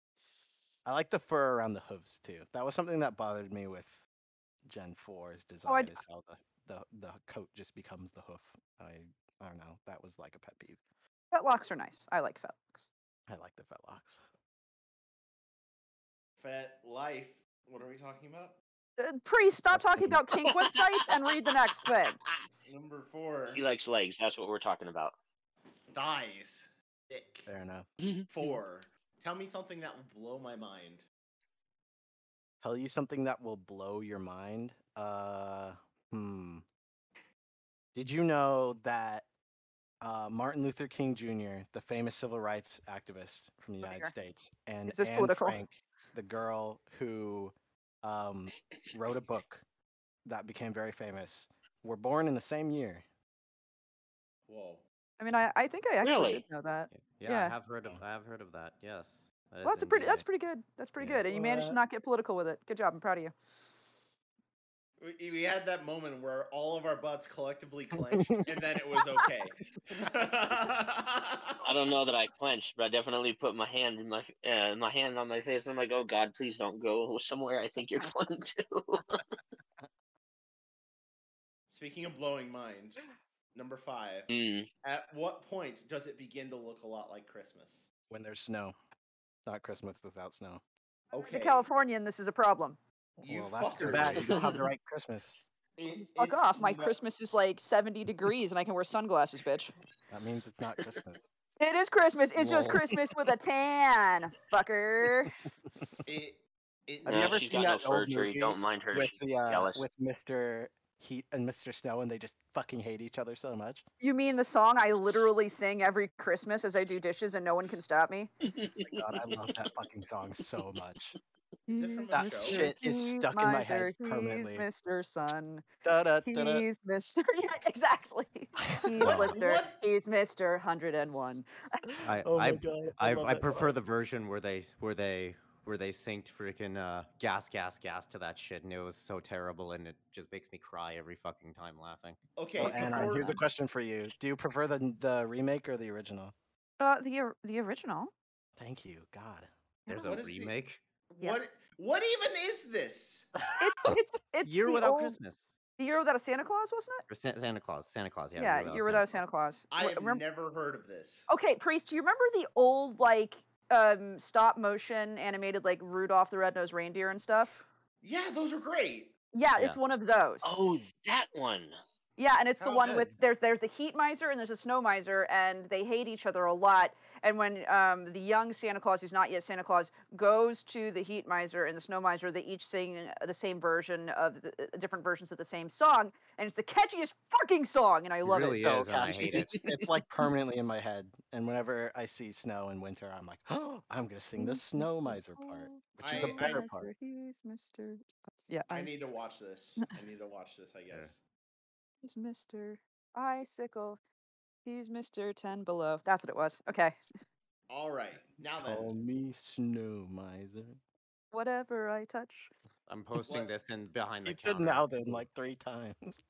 I like the fur around the hooves too. That was something that bothered me with Gen 4's design Oh, I d- is how the, the the coat just becomes the hoof. I I don't know. That was like a pet peeve. Fetlocks are nice. I like fetlocks. I like the fetlocks. FetLife. What are we talking about? Uh, Priest, stop talking about kink websites and read the next thing. Number four, He likes legs. That's what we're talking about. thighs. Dick. Fair enough. Four, tell me something that will blow my mind. Tell you something that will blow your mind. Uh, hmm. Did you know that uh, Martin Luther King Jr., the famous civil rights activist from the United Lawyer. States, and Is this Anne political? Frank, the girl who um, wrote a book that became very famous, were born in the same year? Whoa. I mean, I, I think I actually Really? did know that. Yeah, Yeah. I have heard of I have heard of that. Yes. that Well, that's a pretty. That's pretty good. That's pretty Yeah. good, and you managed to not get political with it. Good job. I'm proud of you. We, we had that moment where all of our butts collectively clenched, and then it was okay. I don't know that I clenched, but I definitely put my hand in my uh, my hand on my face. I'm like, oh God, please don't go somewhere I think you're going to. Speaking of blowing minds, number five. Mm. At what point does it begin to look a lot like Christmas? When there's snow. Not Christmas without snow. As Okay. a Californian, this is a problem. You well, that's too fuckers. bad. You don't have the right Christmas. It- Fuck off. My not- Christmas is like 70 degrees, and I can wear sunglasses, bitch. That means it's not Christmas. It is Christmas. It's just Christmas with a tan, fucker. It, it, Have you ever seen got that no old tree. movie Don't mind her. with the uh, jealous. with Mr. Heat and Mr. Snow, and they just fucking hate each other so much. You mean the song I literally sing every Christmas as I do dishes, and no one can stop me? God, I love that fucking song so much. Is it from That show? shit is He's stuck in my miser, head permanently. He's Mr. Sun. Da da da da. He's Mr. Yeah, exactly. He's What- Mr. what- He's Mr. 101. I Oh my I, god. I, love I it. prefer the version where they where they where they synced freaking uh, gas gas gas to that shit and it was so terrible and it just makes me cry every fucking time laughing. Okay. Well, Anna, before- here's a question for you. Do you prefer the the remake or the original? Uh, the or- the original. Thank you. God. There's What a is the- remake. What? Yes. What even is this? It's it's it's Year without old, Christmas. The year without a Santa Claus, wasn't it? Sa- Santa Claus. Santa Claus. Yeah. Yeah, year without a Santa Claus. I have remem- never heard of this. Okay, priest, do you remember the old like um stop motion animated like Rudolph the Red-Nosed Reindeer and stuff? Yeah, those are great. Yeah, Yeah. it's one of those. Oh, that one. Yeah, and it's the one good? with there's there's the heat miser and there's a snow miser, and they hate each other a lot. And when um, the young Santa Claus, who's not yet Santa Claus, goes to the heat miser and the snow miser, they each sing uh, the same version of the uh, different versions of the same song, and it's the catchiest fucking song, and I love really it. So is, and I hate it. It's it's like permanently in my head. And whenever I see snow in winter, I'm like, oh, I'm gonna sing the snow miser part, which is the better I- part. He's Mr. Yeah, I ice- need to watch this. I need to watch this. I Yeah. guess. He's Mr. Icicle. He's Mr. Ten Below. That's what it was. Okay. All right. Now Call then, me snow miser. Whatever I touch. I'm posting What? this in behind the He said counter. now then like three times.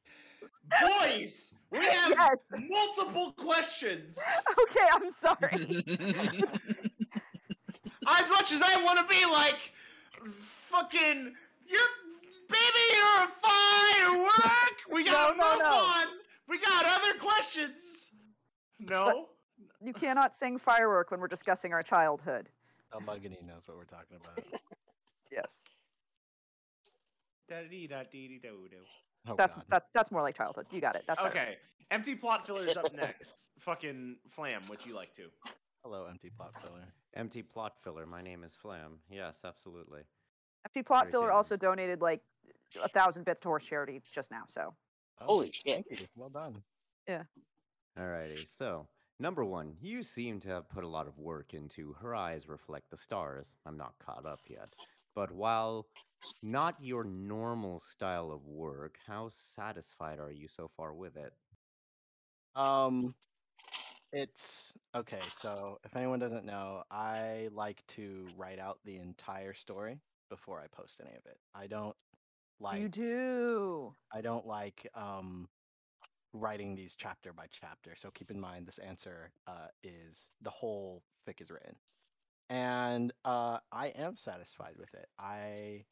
boys, we have Yes. multiple questions. Okay, I'm sorry. As much as I want to be like, fucking, you're, baby, you're a firework. We gotta No, no, move no. on. We got other questions. No. You cannot sing firework when we're discussing our childhood. El Muggany knows what we're talking about. Yes. Oh That's god. that, that's more like childhood. You got it. That's better. Okay. Empty plot filler is up next. Fucking Flam, what you like to? Hello, empty plot filler. Empty plot filler. My name is Flam. Yes, absolutely. Empty Plot Filler Freaking- also donated like a thousand bits to horse charity just now. So Oh, Holy shit. Thank you. Well done. Alrighty, so number one, you seem to have put a lot of work into Her Eyes Reflect the Stars. I'm not caught up yet. But while not your normal style of work, how satisfied are you so far with it? Um, it's okay. So, if anyone doesn't know, I like to write out the entire story before I post any of it. I don't like. you do. I don't like um writing these chapter by chapter. So keep in mind this answer uh, is the whole fic is written, and uh, I am satisfied with it. I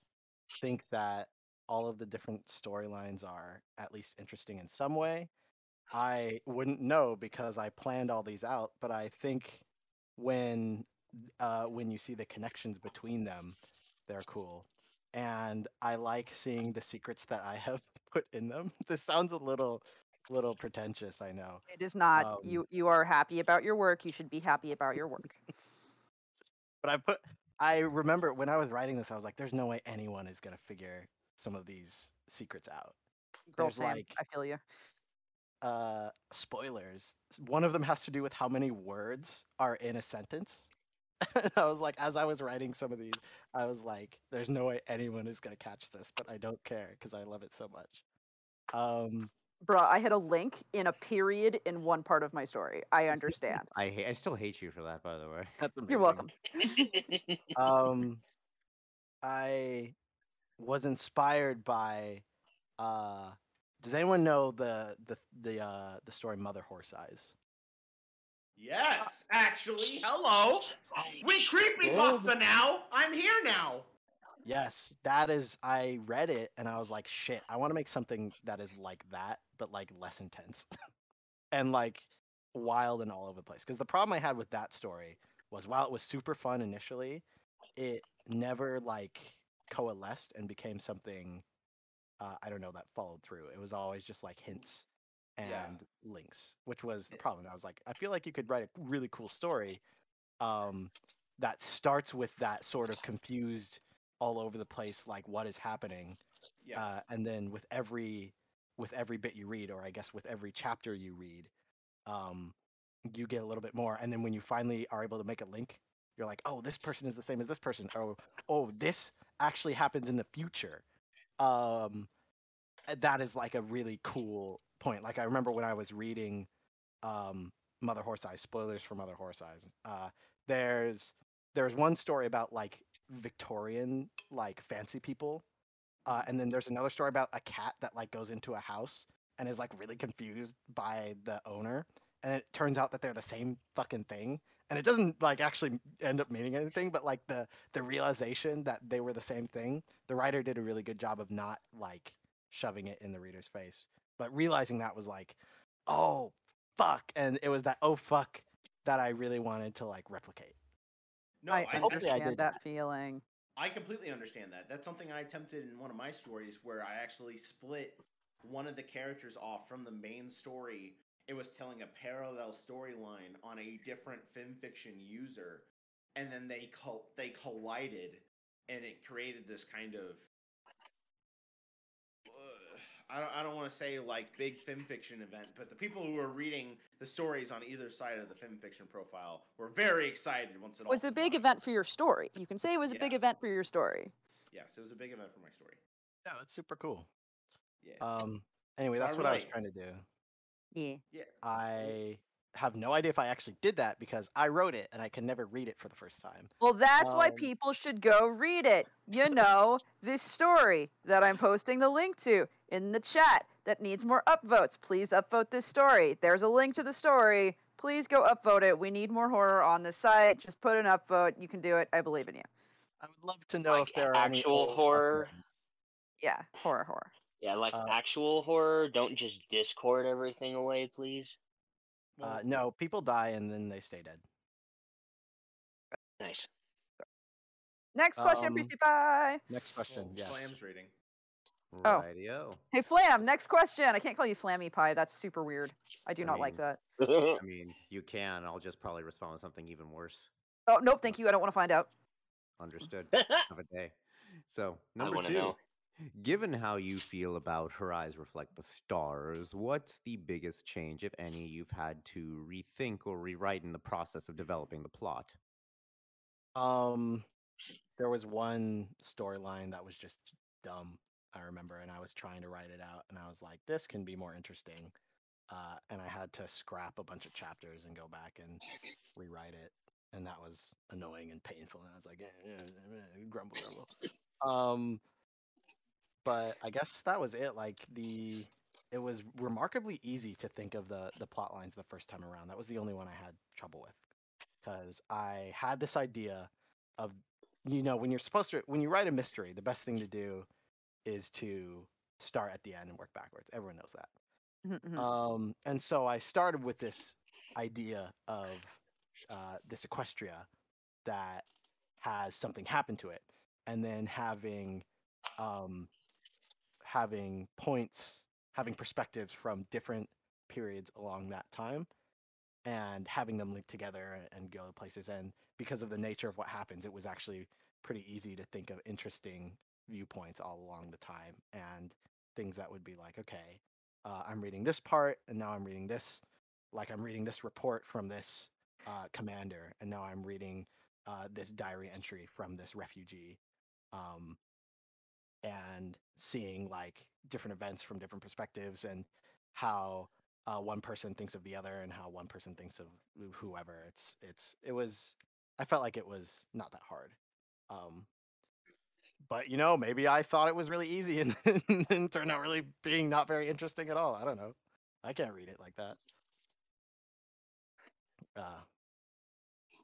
think that all of the different storylines are at least interesting in some way. I wouldn't know because I planned all these out, but I think when uh, when you see the connections between them, they're cool. and I like seeing the secrets that I have put in them. This sounds a little little pretentious, I know. It is not. Um, you you are happy about your work. You should be happy about your work. But I put I remember when I was writing this, I was like, there's no way anyone is gonna figure some of these secrets out. Girl There's Sam, like I feel you. uh spoilers. One of them has to do with how many words are in a sentence. I was like, as I was writing some of these, I was like, there's no way anyone is gonna catch this, but I don't care because I love it so much. Um Bruh, I had a link in a period in one part of my story. I understand. I hate. I still hate you for that, by the way. that's amazing. You're welcome. um i was inspired by uh does anyone know the the the uh the story mother horse eyes Yes, actually. Hello. We creepy pasta now. I'm here now. Yes that is i read it and i was like shit i want to make something that is like that but like less intense and like wild and all over the place because the problem i had with that story was while it was super fun initially it never like coalesced and became something uh, I don't know that followed through. It was always just like hints and Yeah. links, which was the problem. I was like, I feel like you could write a really cool story um, that starts with that sort of confused, all over the place, like what is happening, Yes. uh, and then with every with every bit you read, or I guess with every chapter you read, um, you get a little bit more. And then when you finally are able to make a link, you're like, oh, this person is the same as this person. Oh, oh, this actually happens in the future. Um, uh, that is like a really cool point. Like I remember when I was reading um, Mother Horse Eyes. Spoilers for Mother Horse Eyes. Uh, there's there's one story about like Victorian like fancy people, uh, and then there's another story about a cat that like goes into a house and is like really confused by the owner, and it turns out that they're the same fucking thing. And it doesn't like actually end up meaning anything, but like the the realization that they were the same thing, the writer did a really good job of not like shoving it in the reader's face, but realizing that was like, oh fuck, and it was that oh fuck that I really wanted to like replicate. No, I I, hopefully I understand did that feeling. I completely understand that. That's something I attempted in one of my stories where I actually split one of the characters off from the main story. It was telling a parallel storyline on a different fiction user, and then they col- they collided, and it created this kind of. I don't, I don't want to say like big fiction event, but the people who were reading the stories on either side of the fiction profile were very excited once it all was a big combined. event for your story. You can say it was a big event for your story. Yes, it was a big event for my story. Yeah, that's super cool. Yeah. Um. Anyway, So I that's what I was trying to do. Yeah. yeah. I have no idea if I actually did that because I wrote it and I can never read it for the first time. Well, that's why Um, people should go read it. You know, this story that I'm posting the link to in the chat that needs more upvotes. Please upvote this story. There's a link to the story. Please go upvote it. We need more horror on this site. Just put an upvote. You can do it. I believe in you. I would love to know Like if there are actual old horror? upvotes. Yeah, horror, horror. Yeah, like Uh, actual horror. Don't just Discord everything away, please. Uh, no, people die and then they stay dead. Nice. Next question, Um, Priesty Pie. Next question. well, yes. Flam's reading. Oh. Rightio. Hey, Flam, next question. I can't call you Flammy Pie. That's super weird. I do I not like that. I mean, you can. I'll just probably respond with something even worse. Oh, no, thank you. I don't want to find out. Understood. Have a day. So, number wanna two. know. Given how you feel about Her Eyes Reflect the Stars, what's the biggest change, if any, you've had to rethink or rewrite in the process of developing the plot? Um, there was one storyline that was just dumb. I remember, and I was trying to write it out, and I was like, "This can be more interesting," uh, and I had to scrap a bunch of chapters and go back and rewrite it, and that was annoying and painful. And I was like, eh, eh, eh, eh, "Grumble, grumble." Um, but I guess that was it. Like the, it was remarkably easy to think of the the plot lines the first time around. That was the only one I had trouble with because I had this idea of you know when you're supposed to when you write a mystery, the best thing to do is to start at the end and work backwards. Everyone knows that. Mhm, mhm. Um, and so I started with this idea of uh, this Equestria that has something happen to it, and then having um, having points, having perspectives from different periods along that time, and having them link together and go to places. And because of the nature of what happens, it was actually pretty easy to think of interesting viewpoints all along the time and things that would be like, okay, uh, I'm reading this part, and now I'm reading this. Like I'm reading this report from this uh, commander, and now I'm reading uh, this diary entry from this refugee, um, and seeing like different events from different perspectives and how uh, one person thinks of the other and how one person thinks of whoever. It's it's it was. I felt like it was not that hard. Um, but you know, maybe I thought it was really easy and then it turned out really being not very interesting at all. I don't know. I can't read it like that. Uh,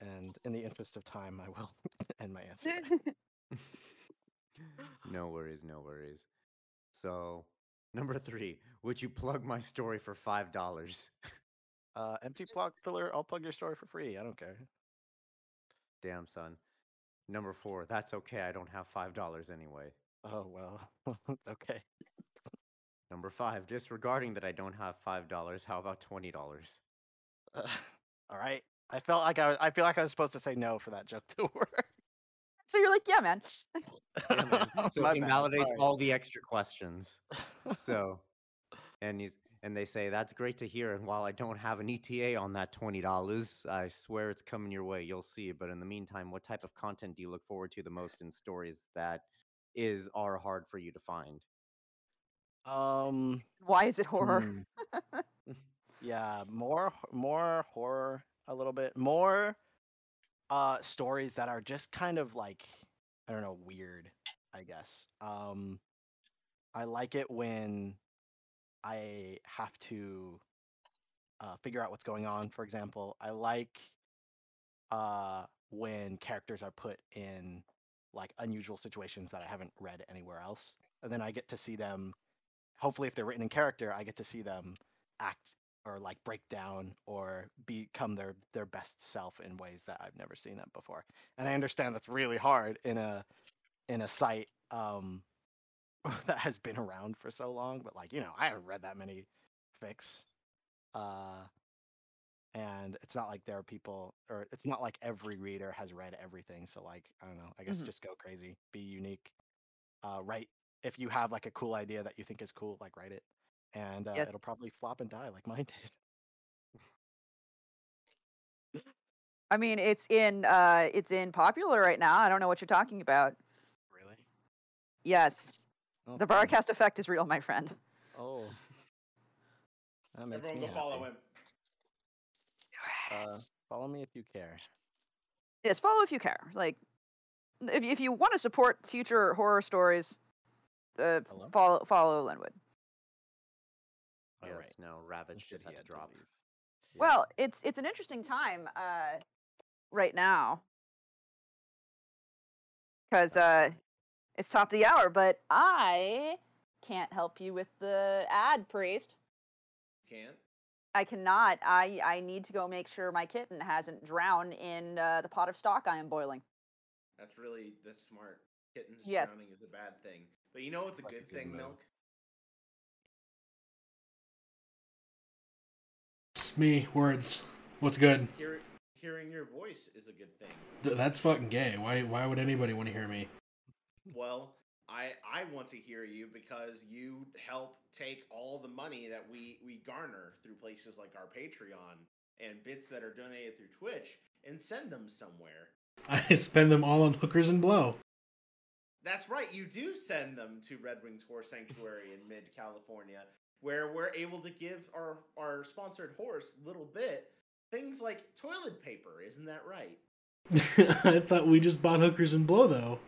and in the interest of time, I will end my answer. no worries, no worries. So, number three, would you plug my story for five dollars? Uh, empty plug filler. I'll plug your story for free. I don't care. Damn, son. Number four, that's okay. I don't have five dollars anyway. Oh well. okay. Number five, disregarding that I don't have five dollars, how about twenty dollars? Uh, all right. I felt like I. was- I feel like I was supposed to say no for that joke to work. So you're like, yeah, man. Yeah, man. So My it bad, invalidates sorry. all the extra questions. So, and he's and they say that's great to hear. And while I don't have an ETA on that twenty dollars, I swear it's coming your way. You'll see. But in the meantime, what type of content do you look forward to the most in stories that is are hard for you to find? Um. Why is it horror? hmm. yeah, more more horror a little bit. More uh stories that are just kind of like I don't know, weird, I guess. Um I like it when I have to uh, figure out what's going on. For example, I like uh, when characters are put in like unusual situations that I haven't read anywhere else, and then I get to see them. Hopefully, if they're written in character, I get to see them act or like break down or become their their best self in ways that I've never seen them before. And I understand that's really hard in a in a site um, that has been around for so long, but like you know, I haven't read that many fics, uh, and it's not like there are people, or it's not like every reader has read everything. So like, I don't know. I guess Mhm. just go crazy, be unique, uh, write. If you have like a cool idea that you think is cool, like write it, and uh, Yes. it'll probably flop and die like mine did. I mean, it's in uh, it's in popular right now. I don't know what you're talking about. Really? Yes, Oh, the damn. broadcast effect is real, my friend. Oh, that makes Everyone me go follow happy. him. Uh, follow me if you care. Yes, follow if you care. Like, if if you want to support future horror stories, uh, Hello? follow follow Lynwood. All yes. right. No, Ravage just had had to to drop. leave. Yeah. Well, it's it's an interesting time uh, right now because uh, it's top of the hour, but I can't help you with the ad, priest. Can't. I cannot. I I need to go make sure my kitten hasn't drowned in uh, the pot of stock I am boiling. That's really that's smart. Kittens Yes. drowning is a bad thing. But you know what's It's a like a good good thing, move. Milk? Me, words. What's good? Hear, hearing your voice is a good thing. Th- that's fucking gay. Why why would anybody want to hear me? Well, I I want to hear you because you help take all the money that we we garner through places like our Patreon and bits that are donated through Twitch and send them somewhere. I spend them all on hookers and blow. That's right, you do send them to Red Wings Horse Sanctuary in mid California, where we're able to give our, our sponsored horse little bit things like toilet paper, isn't that right? I thought we just bought hookers and blow though.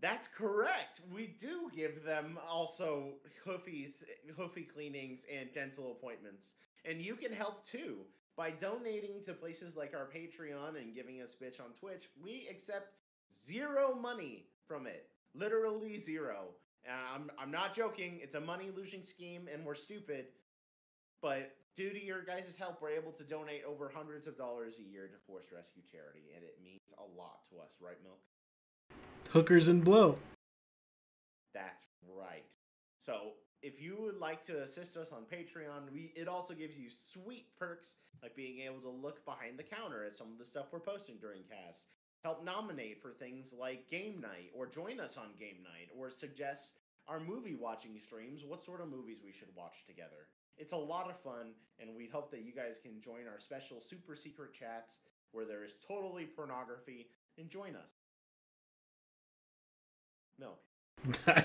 That's correct. We do give them also hoofies, hoofy cleanings, and dental appointments. And you can help too. By donating to places like our Patreon and giving us bitch on Twitch, we accept zero money from it. Literally zero. Uh, I'm, I'm not joking. It's a money losing scheme and we're stupid. But due to your guys' help, we're able to donate over hundreds of dollars a year to Force Rescue Charity. And it means a lot to us, right, Milk? Hookers and blow. That's right. So if you would like to assist us on Patreon, we it also gives you sweet perks like being able to look behind the counter at some of the stuff we're posting during cast. Help nominate for things like game night, or join us on game night, or suggest our movie watching streams, what sort of movies we should watch together. It's a lot of fun, and we hope that you guys can join our special super secret chats where there is totally pornography and join us. Milk. I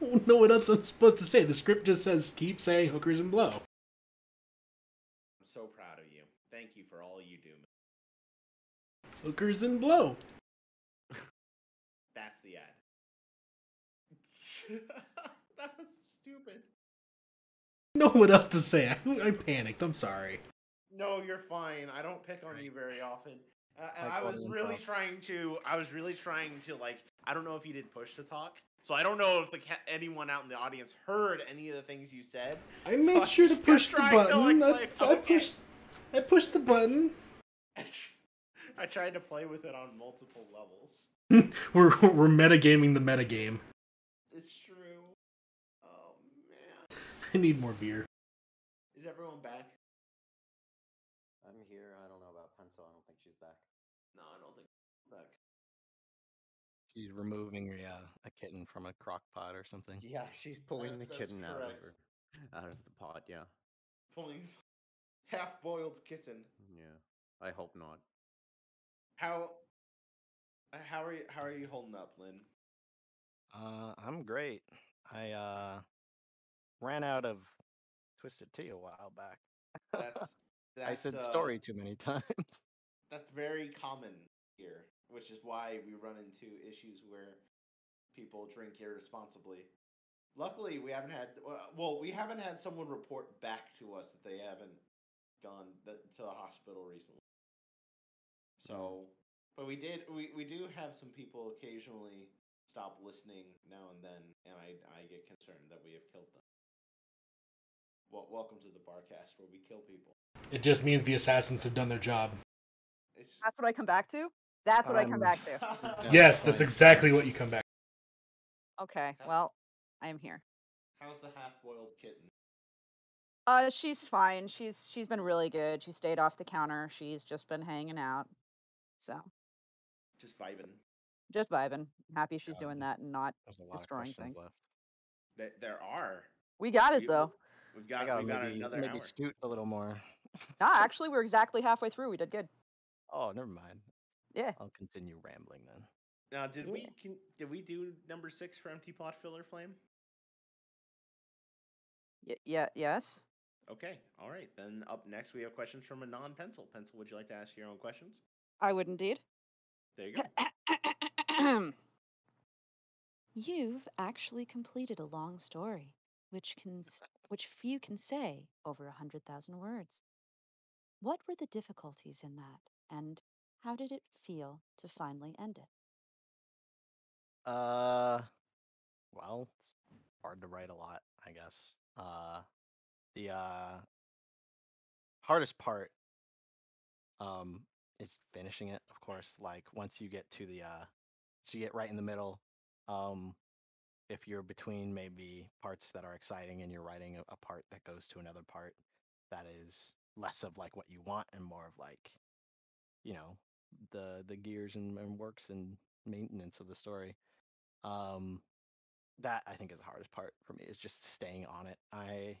don't know what else I'm supposed to say. The script just says keep saying hookers and blow. I'm so proud of you. Thank you for all you do. Milk. Hookers and blow. That's the ad. that was stupid. Know what else to say? I, I panicked. I'm sorry. No, you're fine. I don't pick on you very often. Uh, and Like I was really Glove. trying to. I was really trying to like. I don't know if you did push to talk, so I don't know if the ca- anyone out in the audience heard any of the things you said. I So made I sure to push the trying to, button. like, That's- play- I okay. pushed. I pushed the button. I tried to play with it on multiple levels. we're we're metagaming the metagame. It's true. Oh man, I need more beer. is everyone back? I'm here. I don't know about Pencil. I don't think she's back. No, I don't think she's back. She's removing a, uh, a kitten from a crock pot or something. Yeah, she's pulling That's- the that's kitten out of her. Out of the pot, yeah. Pulling half-boiled kitten. Yeah. I hope not. How? uh, How are you? How are you holding up, Lynn? Uh, I'm great. I uh, ran out of Twisted Tea a while back. That's, that's I said uh, story too many times. That's very common here, which is why we run into issues where people drink irresponsibly. Luckily, we haven't had well- well, we haven't had someone report back to us that they haven't gone to the hospital recently. So, but we did we, we do have some people occasionally stop listening now and then, and I I get concerned that we have killed them. Well, welcome to the Barcast where we kill people. It just means the assassins have done their job. It's That's what I come back to. That's what I come Um, back to. Yes, that's exactly what you come back. To. Okay, well, I am here. How's the half-boiled kitten? Uh, she's fine. She's she's been really good. She stayed off the counter. She's just been hanging out. So Just vibing. just vibing. Happy she's doing that and not. There's a lot of destroying things. left. There, there are. We got it We- though. We've got, gotta we got maybe, another maybe hour. scoot a little more. Ah, actually, we're exactly halfway through. We did good. Oh, never mind. Yeah. I'll continue rambling then. Now, did we can, did we do number six for empty pot filler flame? Y- yeah. Yes. Okay, all right. Then up next we have questions from a non-pencil. Pencil, would you like to ask your own questions? I would indeed. There you go. You've actually completed a long story, which can which few can say over a hundred thousand words. What were the difficulties in that, and how did it feel to finally end it? Uh, well, it's hard to write a lot, I guess. Uh, the uh hardest part um is finishing it, of course. Like once you get to the uh, so you get right in the middle. Um, if you're between maybe parts that are exciting and you're writing a, a part that goes to another part that is less of like what you want and more of like, you know, the the gears and, and works and maintenance of the story um that i think is the hardest part for me is just staying on it i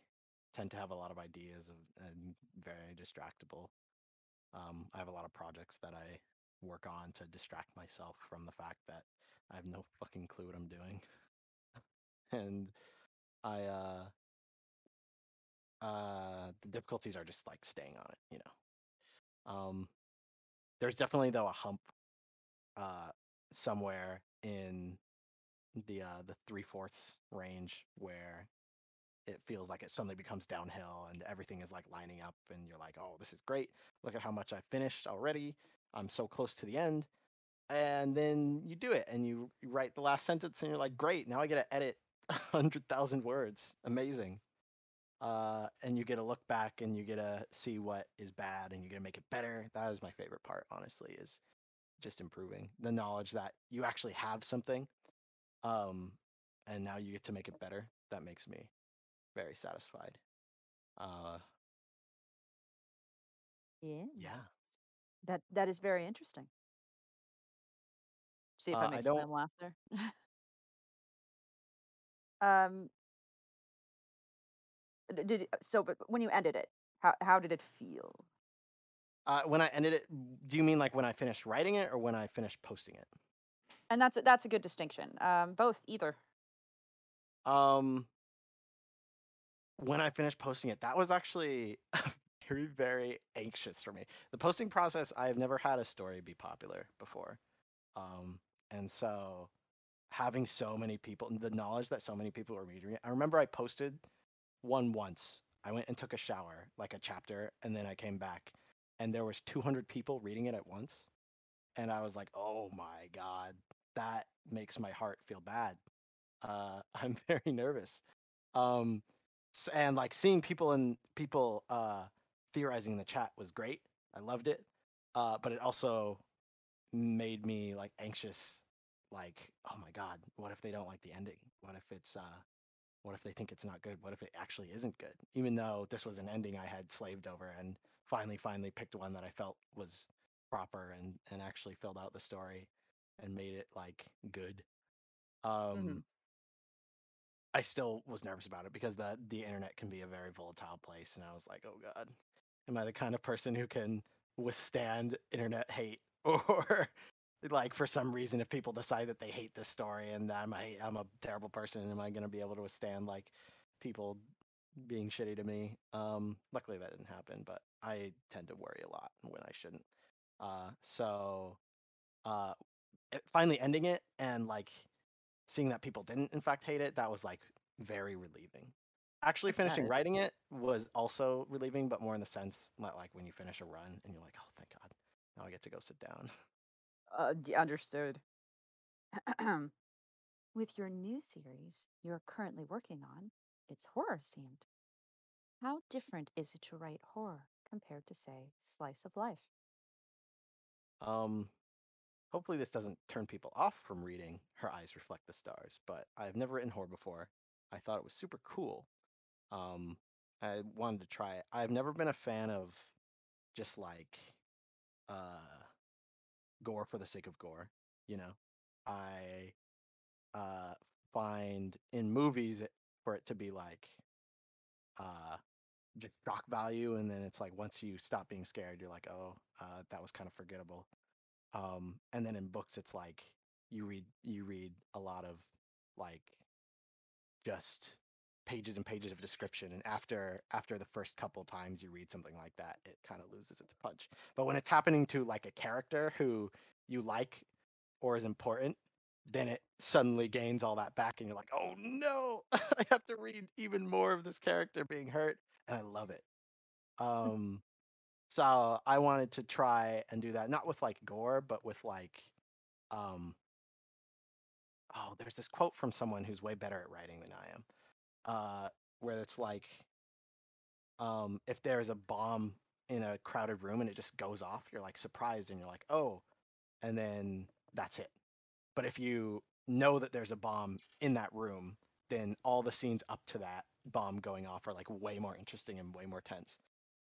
tend to have a lot of ideas of, and very distractible um i have a lot of projects that i work on to distract myself from the fact that i have no fucking clue what i'm doing. And i uh uh the difficulties are just like staying on it you know? Um there's definitely though a hump uh somewhere in the uh the three fourths range where it feels like it suddenly becomes downhill and everything is like lining up and you're like oh this is great. Look at how much i finished already. I'm so close to the end. And then you do it and you, write the last sentence and you're like great now i get to edit 100000 words. Amazing. Uh, and you get to look back and you get to see what is bad and you get to make it better. That is my favorite part honestly is just improving the knowledge that you actually have something um and now you get to make it better. That makes me very satisfied. Uh, Yeah. yeah. That that is very interesting. See if Uh, I I make don't- Slam laugh there. um. d- Did it- so? But when you ended it, how how did it feel? Uh, when I ended it, do you mean like when I finished writing it or when I finished posting it? And that's a, that's a good distinction. Um, both, either. Um, when I finished posting it, that was actually very, very anxious for me. The posting process, I've never had a story be popular before. Um, and so having so many people, the knowledge that so many people were reading it. I remember I posted one once. I went and took a shower, like a chapter, and then I came back, and there was 200 people reading it at once. And I was like, "Oh my god, that makes my heart feel bad." uh, I'm very nervous. Um, and like seeing people and people uh, theorizing in the chat was great. I loved it, uh, but it also made me like anxious. Like, oh my god, what if they don't like the ending? What if it's uh, what if they think it's not good? What if it actually isn't good? Even though this was an ending I had slaved over and finally, finally picked one that I felt was proper and and actually filled out the story and made it like good. Um, I still was nervous about it because the the internet can be a very volatile place, and I was like, oh god, am I the kind of person who can withstand internet hate or like for some reason if people decide that they hate this story and I'm a I'm a terrible person, am I going to be able to withstand like people being shitty to me? Um, luckily that didn't happen, but I tend to worry a lot when I shouldn't. Uh, so uh, finally ending it and like seeing that people didn't in fact hate it, that was like very relieving. Actually finishing it. writing it was also relieving, but more in the sense that like when you finish a run and you're like, oh thank God, now I get to go sit down. Uh, understood. With your new series you're currently working on, it's horror themed. How different is it to write horror compared to, say, slice of life? Um, hopefully this doesn't turn people off from reading Her Eyes Reflect the Stars, but I've never written horror before. I thought it was super cool. Um, I wanted to try it. I've never been a fan of just like uh gore for the sake of gore, you know. I uh find in movies for it to be like uh just shock value and then it's like once you stop being scared you're like oh uh that was kind of forgettable um and then in books it's like you read you read a lot of like just pages and pages of description and after after the first couple times you read something like that it kind of loses its punch. But when it's happening to like a character who you like or is important then it suddenly gains all that back and you're like oh no i have to read even more of this character being hurt and i love it. Um so i wanted to try and do that not with like gore but with like um oh there's this quote from someone who's way better at writing than i am uh where it's like um if there's a bomb in a crowded room and it just goes off you're like surprised and you're like oh and then that's it. But if you know that there's a bomb in that room then all the scenes up to that bomb going off are like way more interesting and way more tense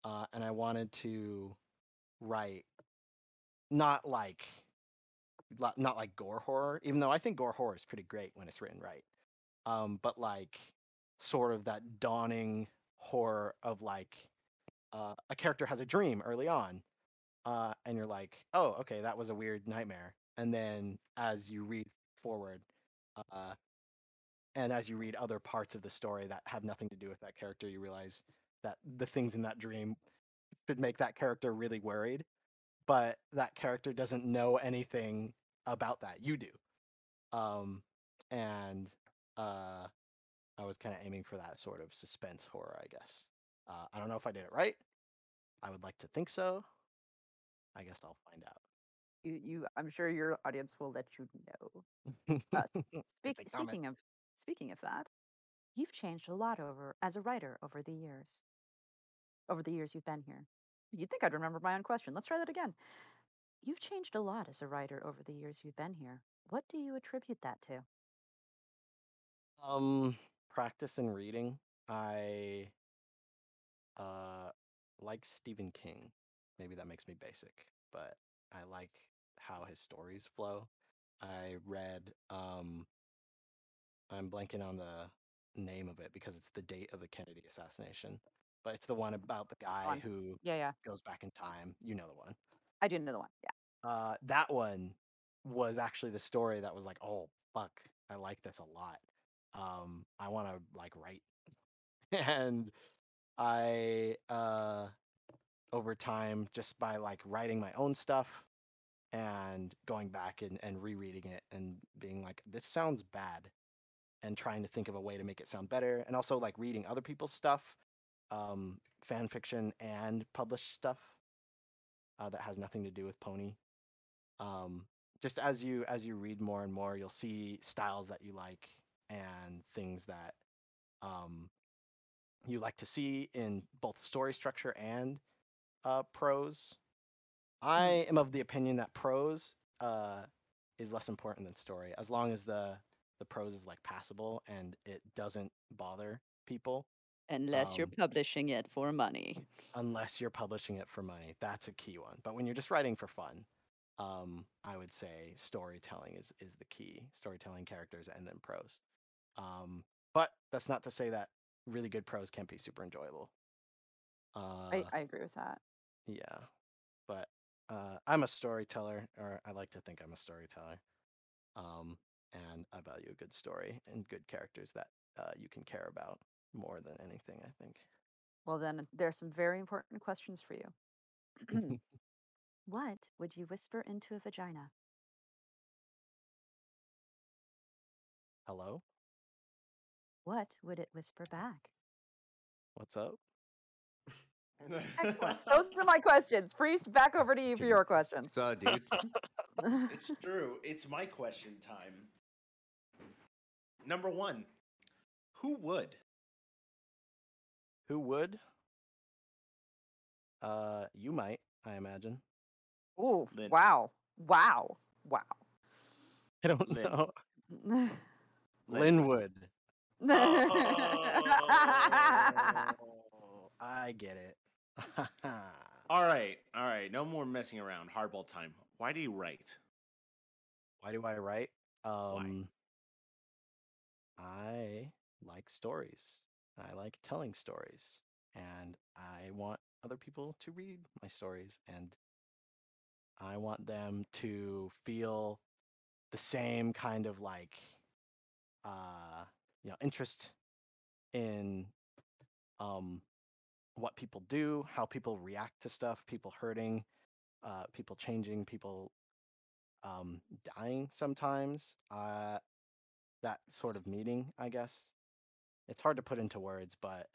uh, and i wanted to write not like not like gore horror even though i think gore horror is pretty great when it's written right um, but like sort of that dawning horror of like uh, a character has a dream early on uh, and you're like oh okay that was a weird nightmare. And then as you read forward uh, and as you read other parts of the story that have nothing to do with that character you realize that the things in that dream should make that character really worried but that character doesn't know anything about that you do um, and uh, I was kind of aiming for that sort of suspense horror, I guess. Uh, I don't know if I did it right. I would like to think so. I guess I'll find out. You, you, I'm sure your audience will let you know. Uh, speak, speaking of, speaking of that, You've changed a lot over as a writer over the years. over the years you've been here, you'd think I'd remember my own question. Let's try that again. You've changed a lot as a writer over the years you've been here. What do you attribute that to? Um, practice and reading. I uh like Stephen King. Maybe that makes me basic, but I like how his stories flow. I read um I'm blanking on the name of it because it's the date of the Kennedy assassination, but it's the one about the guy One. who Yeah, yeah. goes back in time. You know the one. I do know the one. Yeah. Uh, that one was actually the story that was like, oh fuck, I like this a lot. Um, I want to like write, and I uh, over time just by like writing my own stuff and going back and, and rereading it and being like, this sounds bad, and trying to think of a way to make it sound better, and also like reading other people's stuff, um, fan fiction and published stuff uh, that has nothing to do with Pony. Um, just as you as you read more and more you'll see styles that you like and things that um, you like to see in both story structure and uh, prose. I am of the opinion that prose uh, is less important than story as long as the the prose is like passable and it doesn't bother people Unless you're Um, publishing it for money. unless you're publishing it for money. That's a key one. But when you're just writing for fun, um, I would say storytelling is is the key. Storytelling characters and then prose. Um, but that's not to say that really good prose can't be super enjoyable. Uh, I, I agree with that. yeah, but uh, I'm a storyteller, or I like to think I'm a storyteller. Um, and I value a good story and good characters that uh, you can care about more than anything. I think. Well, then there are some very important questions for you. What would you whisper into a vagina? Hello, What would it whisper back? what's up? Excellent. Those are my questions. Priest, back over to you for your questions. So, dude, it's true. It's my question time. Number one, who would? Who would? Uh, you might, I imagine. Ooh, Lynn. wow. Wow. Wow. I don't Lynn. know. Lynn. Lynwood. Oh. I get it. all right, all right. No more messing around. Hardball time. Why do you write? Why do I write? Um, I like stories. I like telling stories, and I want other people to read my stories, and I want them to feel the same kind of like, uh, you know, interest in um, what people do, how people react to stuff, people hurting, uh, people changing, people um, dying sometimes. Uh, that sort of meeting, I guess. It's hard to put into words, but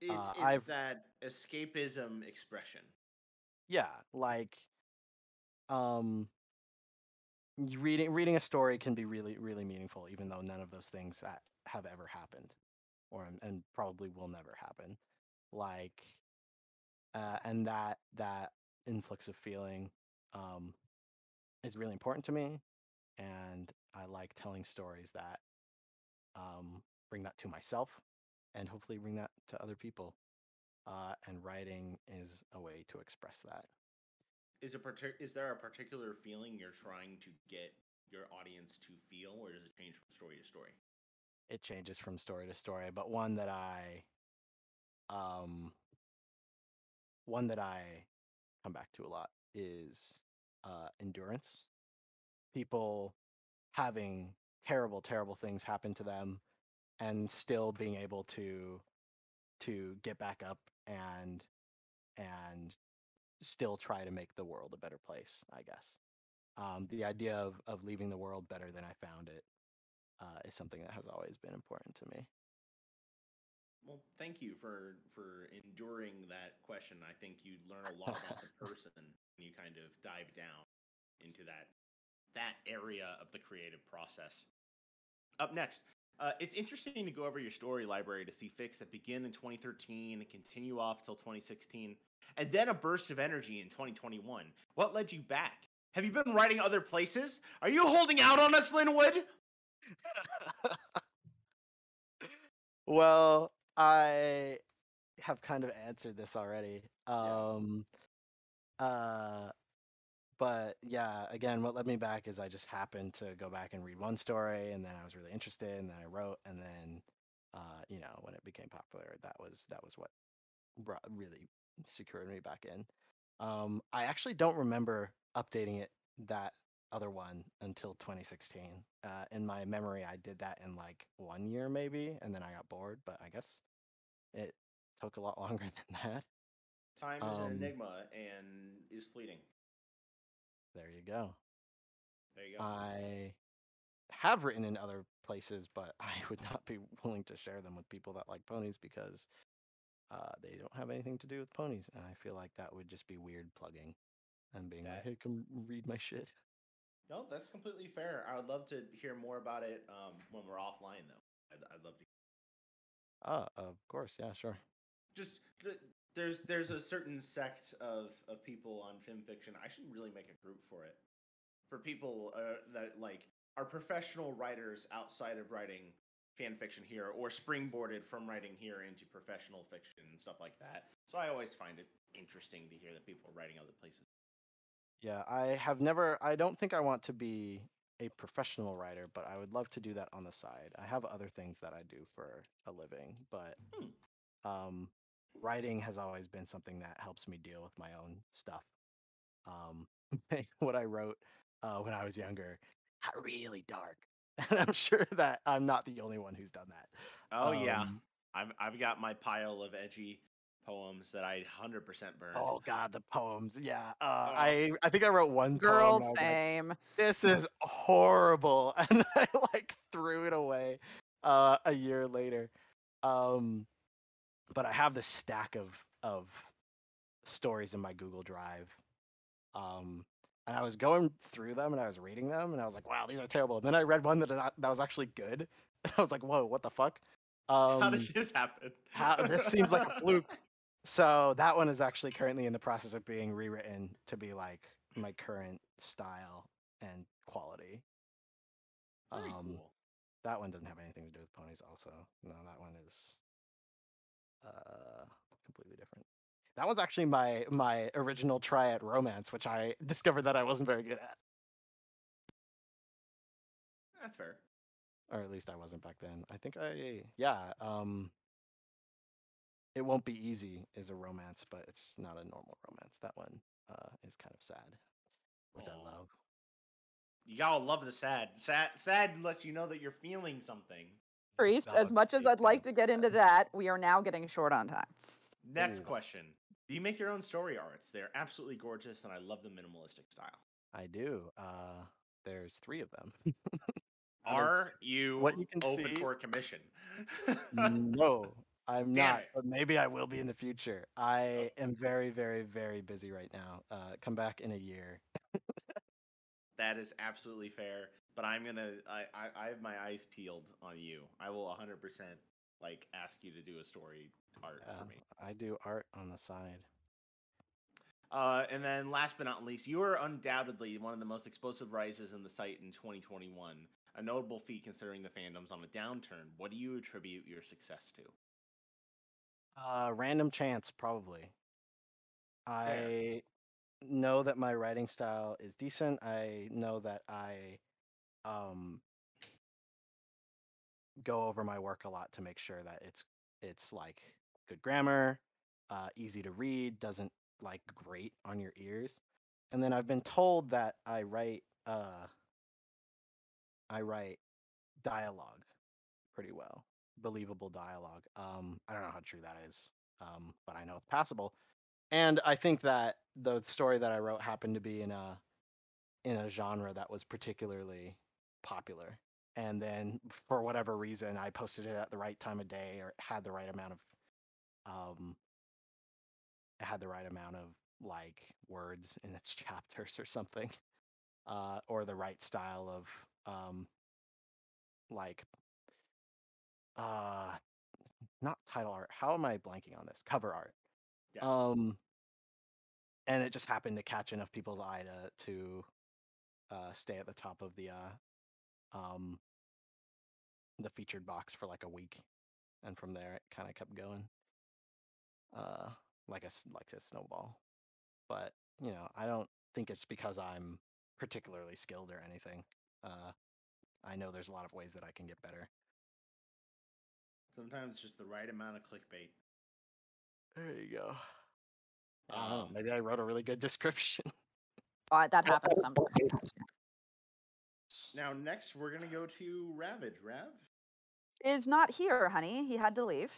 It's Uh, it's I've- that escapism expression. yeah, like um reading reading a story can be really really meaningful even though none of those things have ever happened or and- and probably will never happen. Like uh and that that influx of feeling um is really important to me and I like telling stories that um bring that to myself and hopefully bring that to other people. Uh, and writing is a way to express that. Is a partic- is there a particular feeling you're trying to get your audience to feel, or does it change from story to story? It changes from story to story, but one that I, um, one that I come back to a lot is uh, endurance. People having terrible, terrible things happen to them, and still being able to to get back up and and still try to make the world a better place. I guess um, the idea of of leaving the world better than I found it uh, is something that has always been important to me. Well, thank you for for enduring that question. I think you learn a lot about the person when you kind of dive down into that that area of the creative process. Up next, uh, it's interesting to go over your story library to see fics that begin in 2013 and continue off till 2016, and then a burst of energy in 2021. What led you back? Have you been writing other places? Are you holding out on us, Lynwood? well, I have kind of answered this already. Yeah. Um, uh, but yeah, again, what led me back is I just happened to go back and read one story, and then I was really interested, and then I wrote, and then, uh, you know, when it became popular, that was that was what brought, really secured me back in. Um, I actually don't remember updating it that other one until 2016. Uh, in my memory, I did that in like one year maybe, and then I got bored. But I guess it took a lot longer than that. Time is Um, an enigma and is fleeting. There you go. There you go. I have written in other places, but I would not be willing to share them with people that like ponies because uh, they don't have anything to do with ponies, and I feel like that would just be weird plugging and being like, That- "Hey, come read my shit." no, that's completely fair. I would love to hear more about it um, when we're offline, though. I'd, I'd love to. Ah, of course, yeah, sure. Just there's there's a certain sect of of people on FimFiction. I should really make a group for it. For people uh, that like are professional writers outside of writing fan fiction here, or springboarded from writing here into professional fiction and stuff like that. So I always find it interesting to hear that people are writing other places. Yeah, I have never. I don't think I want to be a professional writer, but I would love to do that on the side. I have other things that I do for a living, but Hmm. um, writing has always been something that helps me deal with my own stuff. Um, what I wrote uh, when I was younger got really dark, and I'm sure that I'm not the only one who's done that. Oh yeah, Um, I've I've got my pile of edgy poems that I hundred percent burned. Oh God, the poems. Yeah, uh, Oh. I I think I wrote one Girl, poem. and like, same. this is horrible and i like threw it away uh a year later um but i have this stack of of stories in my google drive um and i was going through them and i was reading them and i was like wow these are terrible and then i read one that that was actually good and i was like whoa what the fuck um How did this happen? how- this seems like a fluke. so that one is actually currently in the process of being rewritten to be like my current style and quality Very um, cool. that one doesn't have anything to do with ponies also no that one is uh completely different that was actually my my original try at romance which i discovered that i wasn't very good at That's fair. or at least i wasn't back then i think i yeah um it won't be easy is a romance but it's not a normal romance that one uh is kind of sad which i love gotta love the sad. Sad sad lets you know that you're feeling something. Priest, as much as I'd like to get into that, we are now getting short on time. Next Ooh. question. Do you make your own story arts? They're absolutely gorgeous and I love the minimalistic style. i do uh there's three of them Are you, what you can open see- for a commission? no i'm Damn not it. but maybe i will be in the future i am very very very busy right now uh come back in a year That is absolutely fair. But I'm gonna I, I, I have my eyes peeled on you. I will hundred percent like ask you to do a story art for me. i do art on the side Uh, and then last but not least, you are undoubtedly one of the most explosive rises in the site in 2021. A notable feat considering the fandom's on a downturn. What do you attribute your success to? Uh, random chance, probably. I know that my writing style is decent. I know that I um go over my work a lot to make sure that it's it's like good grammar, uh, easy to read, doesn't like grate on your ears. And then I've been told that I write uh I write dialogue pretty well, believable dialogue. Um, I don't know how true that is, um, but I know it's passable. And I think that the story that I wrote happened to be in a in a genre that was particularly popular. And then for whatever reason, I posted it at the right time of day or had the right amount of um it had the right amount of like words in its chapters or something. Uh, or the right style of um like uh not title art. How am I blanking on this? Cover art. Yeah. Um and it just happened to catch enough people's eye to to uh stay at the top of the uh um the featured box for like a week. and from there it kind of kept going. Uh, like a s- like a snowball. But you know, I don't think it's because I'm particularly skilled or anything. Uh, I know there's a lot of ways that I can get better. Sometimes just the right amount of clickbait. There you go. I don't know, Um, maybe I wrote a really good description. Uh, that happens sometimes. Now, next we're gonna go to Ravage. Rav, Is not here, honey. He had to leave.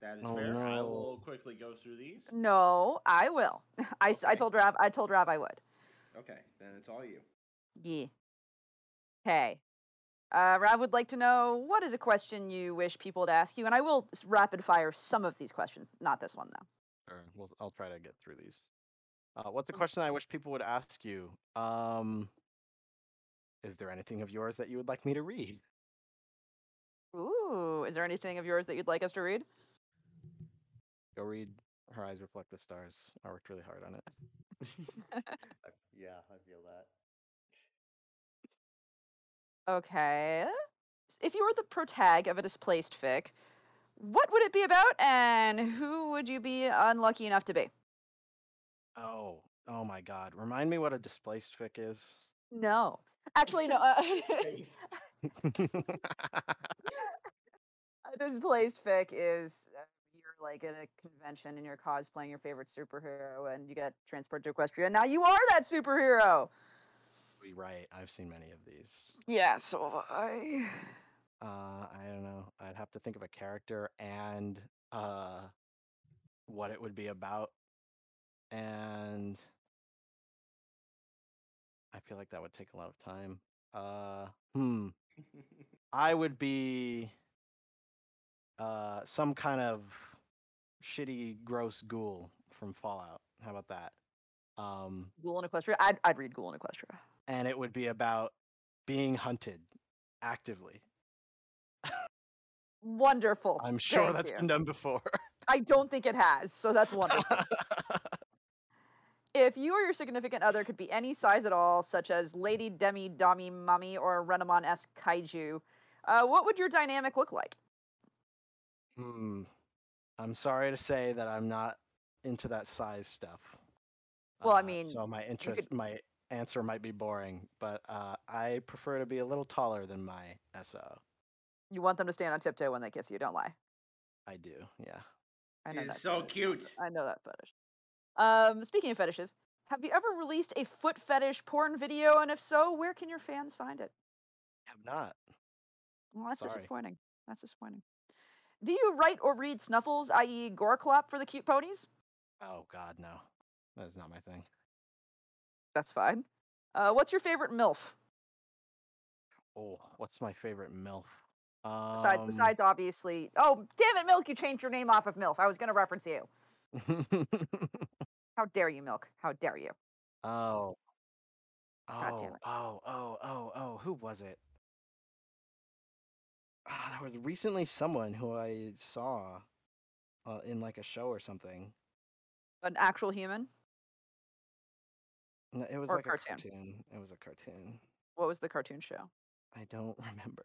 that is Oh, fair. I will quickly go through these. No, I will. I, Okay. told Rav I told Rav I would. Okay, then it's all you. Yeah. Okay. Uh, Rav would like to know what is a question you wish people would ask you, and I will rapid fire some of these questions. Not this one though. Sure, we'll, I'll try to get through these. Uh, what's a question I wish people would ask you? Um, is there anything of yours that you would like me to read? Ooh, is there anything of yours that you'd like us to read? Go read Her Eyes Reflect the Stars. I worked really hard on it. Yeah, I feel that. Okay. If you were the protag of a displaced fic, what would it be about, and who would you be unlucky enough to be? Oh, oh my God! Remind me what a displaced fic is. No, actually, no. Uh, a displaced fic is uh, you're like at a convention and you're cosplaying your favorite superhero, and you get transported to Equestria. Now you are that superhero. Right. I've seen many of these. Yeah, so I. Uh, I don't know. I'd have to think of a character and uh, what it would be about, and I feel like that would take a lot of time. Uh, hmm. I would be uh, some kind of shitty, gross ghoul from Fallout. How about that? Um, Ghoul in Equestria. I'd, I'd read Ghoul in Equestria. and it would be about being hunted actively. Wonderful. I'm sure Thank that's you. been done before. I don't think it has, so that's wonderful. if you or your significant other could be any size at all, such as Lady Demi Dami Mummy or Renamon esque kaiju, uh, what would your dynamic look like? Hmm. I'm sorry to say that I'm not into that size stuff. Well, I Uh, mean, so my could- interest, my answer might be boring, but uh, I prefer to be a little taller than my SO. You want them to stand on tiptoe when they kiss you, don't lie. I do, yeah. I know He's that so fetish. cute. I know that fetish. Um, speaking of fetishes, have you ever released a foot fetish porn video? And if so, where can your fans find it? I have not. Well, that's Sorry. disappointing. That's disappointing. Do you write or read snuffles, i.e., gore clop for the cute ponies? Oh God, no. That is not my thing. That's fine. Uh, what's your favorite MILF? Oh, what's my favorite MILF? Besides, Um, besides obviously. Oh, damn it, Milk! You changed your name off of MILF. I was going to reference you. How dare you, Milk? How dare you? oh. God Oh, it. oh, oh, oh, oh, who was it? Ah, there was recently someone who I saw uh, in like a show or something. An actual human? No, it was Or like cartoon. a cartoon. It was a cartoon. What was the cartoon show? I don't remember.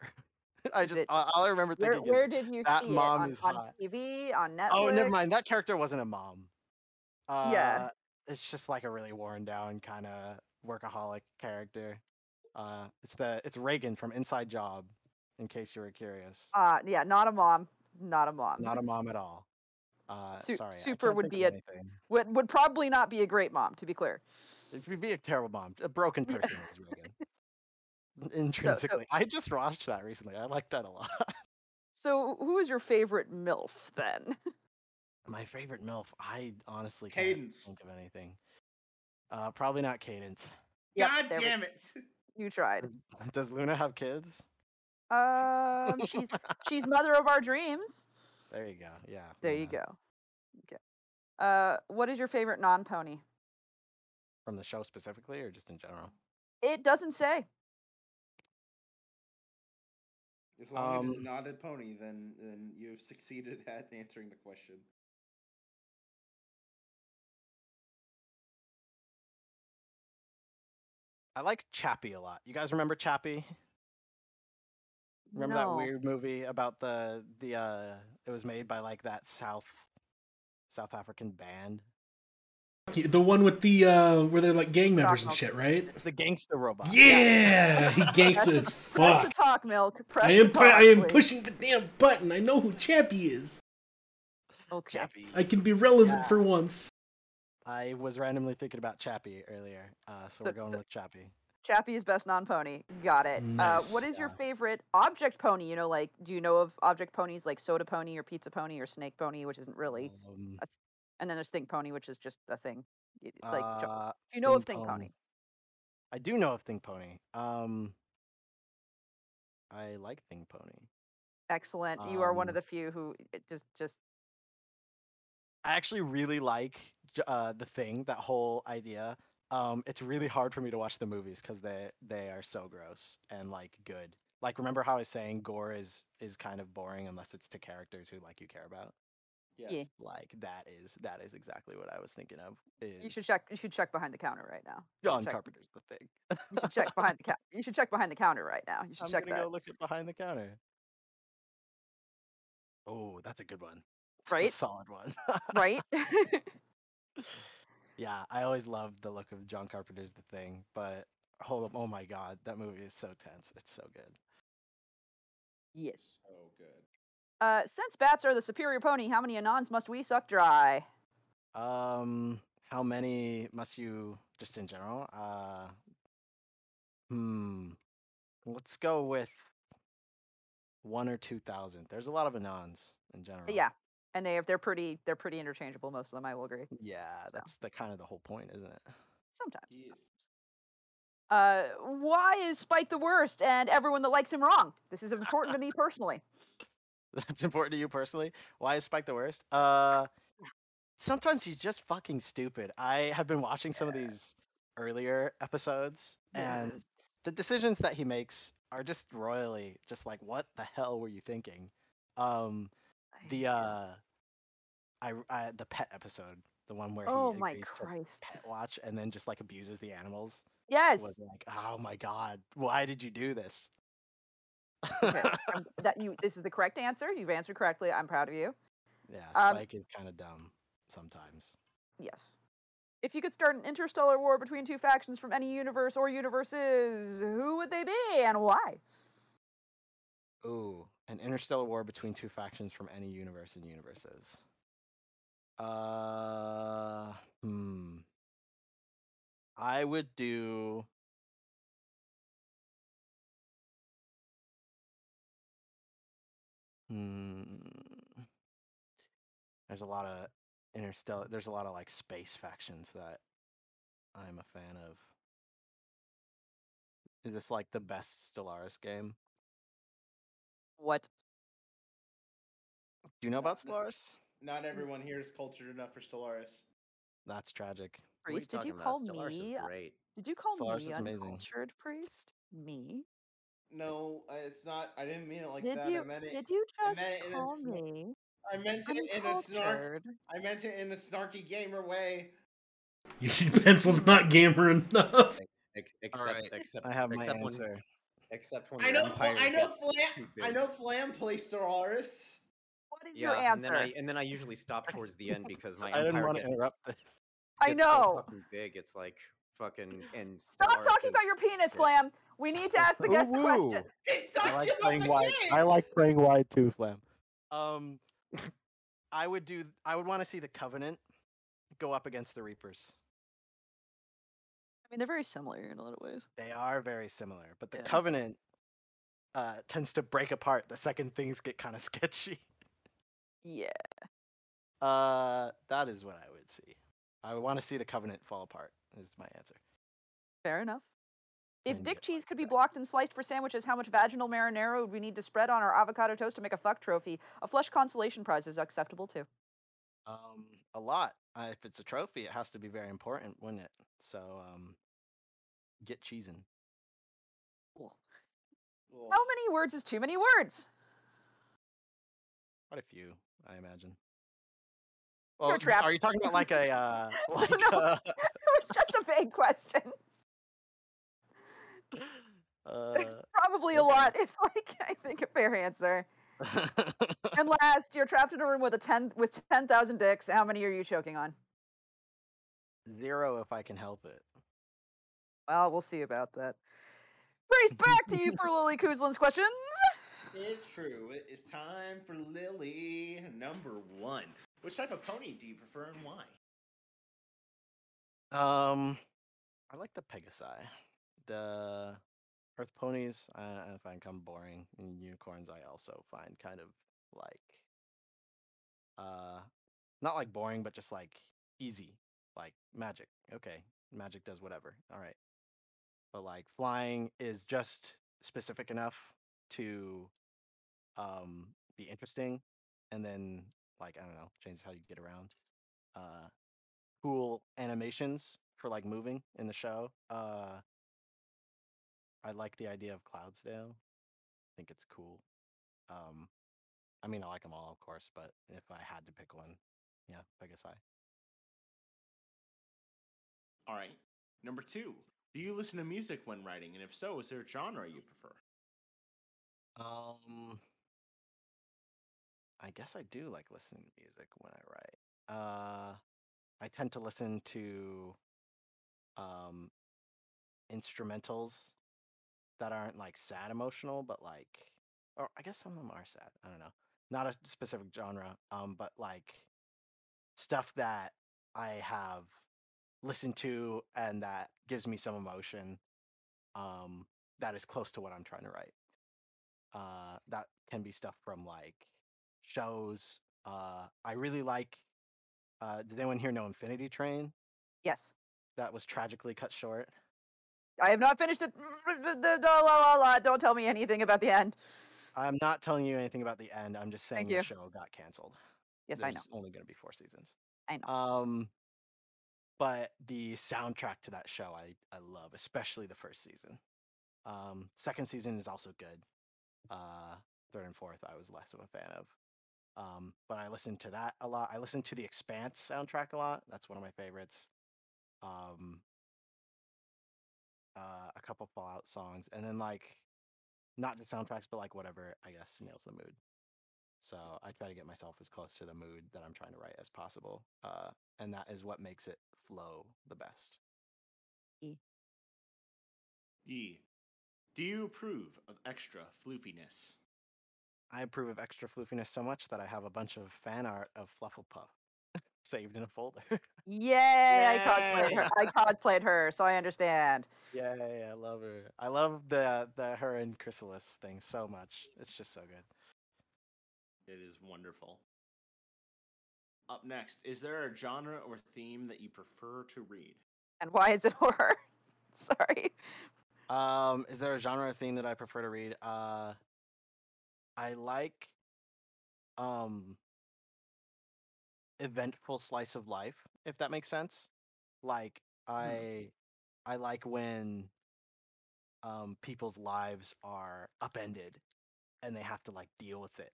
I just it- all, I remember thinking where is did you that see mom it? On, is on hot. TV? On Netflix? Oh, never mind. That character wasn't a mom. Uh, Yeah. It's just like a really worn down kind of workaholic character. Uh, it's the it's Reagan from Inside Job, in case you were curious. Uh, yeah, not a mom. Not a mom. Not a mom at all. Uh, Su- sorry, Super would be a- anything. would, would probably not be a great mom, to be clear. It would be a terrible mom. A broken person is Reagan. Intrinsically, I just watched that recently. I like that a lot. So, who is your favorite MILF then? My favorite MILF. I honestly can't think of anything. Uh, probably not Cadance. Yep, God there we- damn it! You tried. Does Luna have kids? Um, she's she's mother of our dreams. There you go. Yeah. There you Luna. go. Okay. Uh, what is your favorite non-pony? From the show specifically, or just in general? It doesn't say. As long as it's Um, not a pony, then then you've succeeded at answering the question. I like Chappie a lot. You guys remember Chappie? Remember No. that weird movie about the the uh it was made by like that South South African band. The one with the uh where they're like gang members and shit, right? It's the gangster robot. Yeah, he Press gangsta to- as Press to fuck. talk, milk. Press I am to talk, I am please. pushing the damn button. I know who Chappie is. Oh, Chappie. I can be relevant Yeah. for once. I was randomly thinking about Chappie earlier, uh, so, So- we're going so- with Chappie. Chappie is best non-pony. Got it. Uh, what Nice. is your favorite object pony? You know, like, do you know of object ponies like soda pony or pizza pony or snake pony, which isn't really, Um, and then there's Thingpone, which is just a thing. Like, uh, do you know of Thingpone. I do know of Thingpone. Um, I like Thingpone. Excellent. You are one of Um, the few who just just I actually really like uh, the thing, that whole idea. Um, it's really hard for me to watch the movies because they they are so gross and like good. Like remember how I was saying gore is is kind of boring unless it's to characters who like you care about. Yes. Yeah. Like that is that is exactly what I was thinking of. Is you should check. You should check behind the counter right now. John check- Carpenter's the thing. You should check behind the counter. You should check behind the counter right now. You should I'm check gonna that. go look at behind the counter. Oh, that's a good one. That's Right? a solid one. right? yeah, I always loved the look of John Carpenter's The Thing, but hold up, oh my god, that movie is so tense. It's so good. yes. So good. Uh, since bats are the superior pony, how many anons must we suck dry? Um, how many must you just in general? Uh, hmm. Let's go with one or two thousand. There's a lot of anons in general. Yeah, and they they're pretty they're pretty interchangeable. Most of them, I will agree. Yeah, that's the kind of the whole point, isn't it? Sometimes. Yes. Uh, why is Spike the worst and everyone that likes him wrong? This is important to me personally. That's important to you personally. Why is Spike the worst? Uh, sometimes he's just fucking stupid. I have been watching some of these earlier episodes, and the decisions that he makes are just royally just like, what the hell were you thinking? Um, the uh, I, I the pet episode, the one where oh he my agrees to Christ. pet watch and then just like abuses the animals Yes. was like, oh my god, why did you do this? Okay, um, that you. This is the correct answer. You've answered correctly. I'm proud of you. yeah, Um, Spike is kind of dumb sometimes. Yes. If you could start an interstellar war between two factions from any universe or universes, who would they be and why? Ooh, an interstellar war between two factions from any universe and universes. Uh, hmm. I would do. Hmm. There's a lot of interstellar. There's a lot of like space factions that I'm a fan of. Is this like the best Stellaris game? What? Do you know about Stellaris? Not everyone here is cultured enough for Stellaris. That's tragic. What are Priest, did you talking call? Stellaris me? is great. Did you call Stellaris me is amazing. uncultured, priest? Me? No, uh, it's not. I didn't mean it like did that. you? I meant it. Did you I just meant it in a call sn- me I meant it in a snark. I meant it in a snarky gamer way. Pencil's not gamer enough. Ex- except, Alright, except, I have my except when, answer. except when I know. Fla- empires I know. get Flam. I know. Flam plays Stellaris. What is Yeah, your and then answer? I and then I usually stop towards the end because my I didn't want to interrupt this. I gets so know. fucking big. It's like fucking and Stop Stellaris talking about your penis, yeah. Flam. We need to ask the guest the question. He's I like about playing the wide. game. I like playing wide too, Flam. Um, I would do. I would want to see the Covenant go up against the Reapers. I mean, they're very similar in a lot of ways. They are very similar, but the Yeah. Covenant uh, tends to break apart the second things get kind of sketchy. Yeah. Uh, that is what I would see. I would want to see the Covenant fall apart. Is my answer. Fair enough. If dick cheese could be blocked and sliced for sandwiches, how much vaginal marinara would we need to spread on our avocado toast to make a fuck trophy? A flesh consolation prize is acceptable too. Um, a lot. Uh, if it's a trophy, it has to be very important, wouldn't it? So, um, get cheesing. Cool. Well, How many words is too many words? Quite a few, I imagine. Well, are you talking about like a uh, like No. it was just a vague question. uh, Probably Probably a lot is like I think a fair answer. And last, you're trapped in a room with a ten with ten thousand dicks. How many are you choking on? Zero if I can help it. Well, we'll see about that. Brace back to you for Lily Kuzlin's questions. It's true. It is time for Lily number one. Which type of pony do you prefer and why? Um, I like the Pegasi. The Earth ponies, I, I find kind of boring, and unicorns I also find kind of like, uh, not like boring, but just like easy, like magic. Okay, magic does whatever. All right, but like flying is just specific enough to, um, be interesting, and then like I don't know, changes how you get around. Uh, cool animations for like moving in the show. Uh, I like the idea of Cloudsdale. I think it's cool. Um, I mean, I like them all, of course, but if I had to pick one, yeah, Pegasi. All right. Number two. Do you listen to music when writing? And if so, is there a genre you prefer? Um, I guess I do like listening to music when I write. Uh, I tend to listen to um instrumentals that aren't like sad emotional, but like, or I guess some of them are sad. I don't know. Not a specific genre, um, but like stuff that I have listened to and that gives me some emotion. Um, that is close to what I'm trying to write. Uh, that can be stuff from like shows. Uh, I really like. Uh, did anyone here know Infinity Train? Yes. That was tragically cut short. I have not finished it. La, la, la, la. Don't tell me anything about the end. I'm not telling you anything about the end. I'm just saying the show got canceled. Yes, There's I know. only going to be four seasons. I know. Um, but the soundtrack to that show I I love, especially the first season. Um, second season is also good. Uh, third and fourth I was less of a fan of. Um, but I listen to that a lot. I listen to the Expanse soundtrack a lot. That's one of my favorites. Um, uh, a couple Fallout songs, and then like not just soundtracks, but like whatever I guess nails the mood. So I try to get myself as close to the mood that I'm trying to write as possible, uh, and that is what makes it flow the best. E. E. Do you approve of extra floofiness? I approve of extra floofiness so much that I have a bunch of fan art of Flufflepuff saved in a folder. Yay! I cosplayed her. I cosplayed her, so I understand. yeah, I love her. I love the the her and Chrysalis thing so much. It's just so good. It is wonderful. Up next, is there a genre or theme that you prefer to read? And why is it horror? Sorry. Um, is there a genre or theme that I prefer to read? Uh, I like um eventful slice of life, if that makes sense. Like I I like when um people's lives are upended and they have to like deal with it.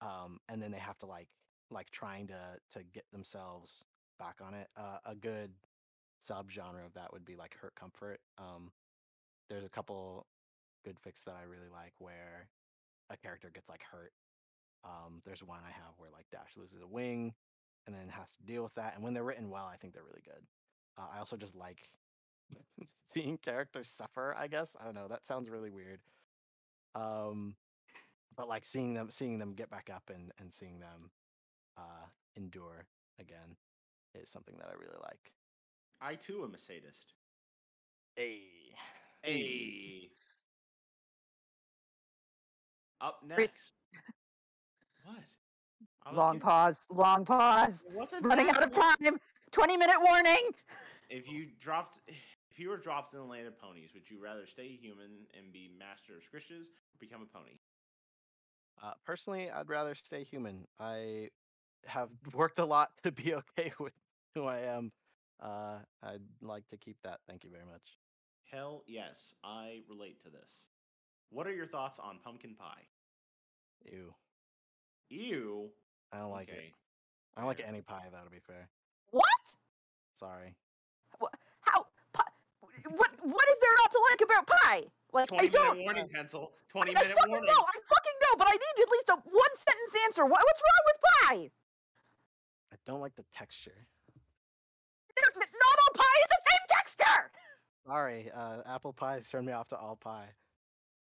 Um and then they have to like like trying to to get themselves back on it. Uh, a good subgenre of that would be like hurt comfort. Um there's a couple good fix that I really like where a character gets like hurt. Um, there's one I have where like Dash loses a wing and then has to deal with that. And when they're written well, I think they're really good. Uh, I also just like seeing characters suffer. I guess I don't know. That sounds really weird. Um, but like seeing them, seeing them get back up and and seeing them uh, endure again is something that I really like. I too am a sadist. Hey. Hey. Up next. What? I was Long getting- pause. Long pause. Wasn't Running out of time. 20 minute warning. If you dropped, if you were dropped in the land of ponies, would you rather stay human and be master of squishes or become a pony? Uh, personally, I'd rather stay human. I have worked a lot to be okay with who I am. Uh, I'd like to keep that. Thank you very much. Hell yes, I relate to this. What are your thoughts on pumpkin pie? Ew. Ew. I don't like it. I don't like any pie, that'll be fair. What? Sorry. Wha- How? Pi- What? What is there not to like about pie? Like 20 I don't. minute warning pencil. I, 20 I minute fucking warning. know. I fucking know, but I need at least a one sentence answer. What, what's wrong with pie? I don't like the texture. Not all pie is the same texture. Sorry, uh, apple pies turned me off to all pie.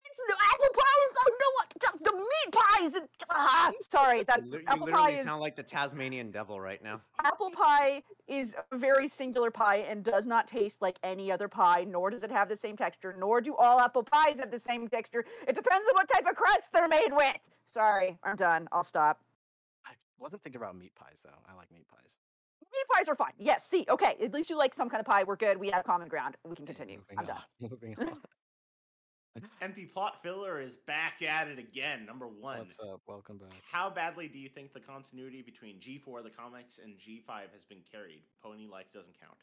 It's no apple pie is oh, no what the, the meat pies and ah, sorry that You, li- you apple literally pie is sound like the Tasmanian devil right now. apple pie is a very singular pie and does not taste like any other pie, nor does it have the same texture, nor do all apple pies have the same texture. It depends on what type of crust they're made with. Sorry, I'm done. I'll stop. I wasn't thinking about meat pies though. I like meat pies. Meat pies are fine. Yes, see, okay. At least you like some kind of pie. We're good. We have common ground. We can continue. Moving I'm done. Moving on. Empty plot filler is back at it again. Number one. What's up? Welcome back. How badly do you think the continuity between G4 the comics and G5 has been carried? Pony life doesn't count.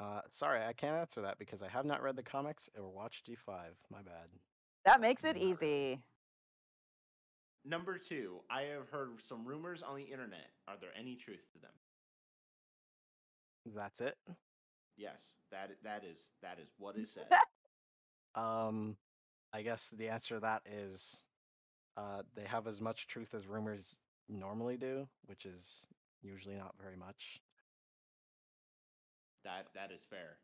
Uh, sorry, I can't answer that because I have not read the comics or watched G5. My bad. That makes it easy. Number two, I have heard some rumors on the internet. Are there any truth to them? That's it. Yes, that that is that is what is said. Um, I guess the answer to that is, uh, they have as much truth as rumors normally do, which is usually not very much. that that is fair.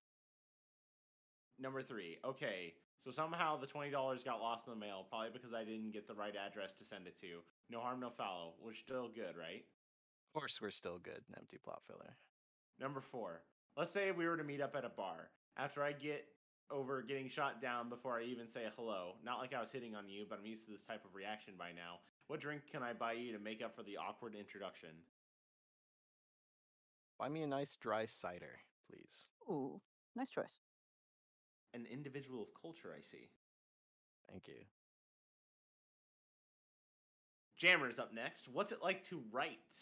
Number three, okay. So somehow the twenty dollars got lost in the mail, probably because I didn't get the right address to send it to. No harm, no foul. We're still good, right? Of course, we're still good. An Empty plot filler. Number four. Let's say we were to meet up at a bar. After I get over getting shot down before I even say hello, not like I was hitting on you, but I'm used to this type of reaction by now. What drink can I buy you to make up for the awkward introduction? Buy me a nice dry cider, please. Ooh, nice choice. An individual of culture, I see. Thank you. Jammer's up next. What's it like to write?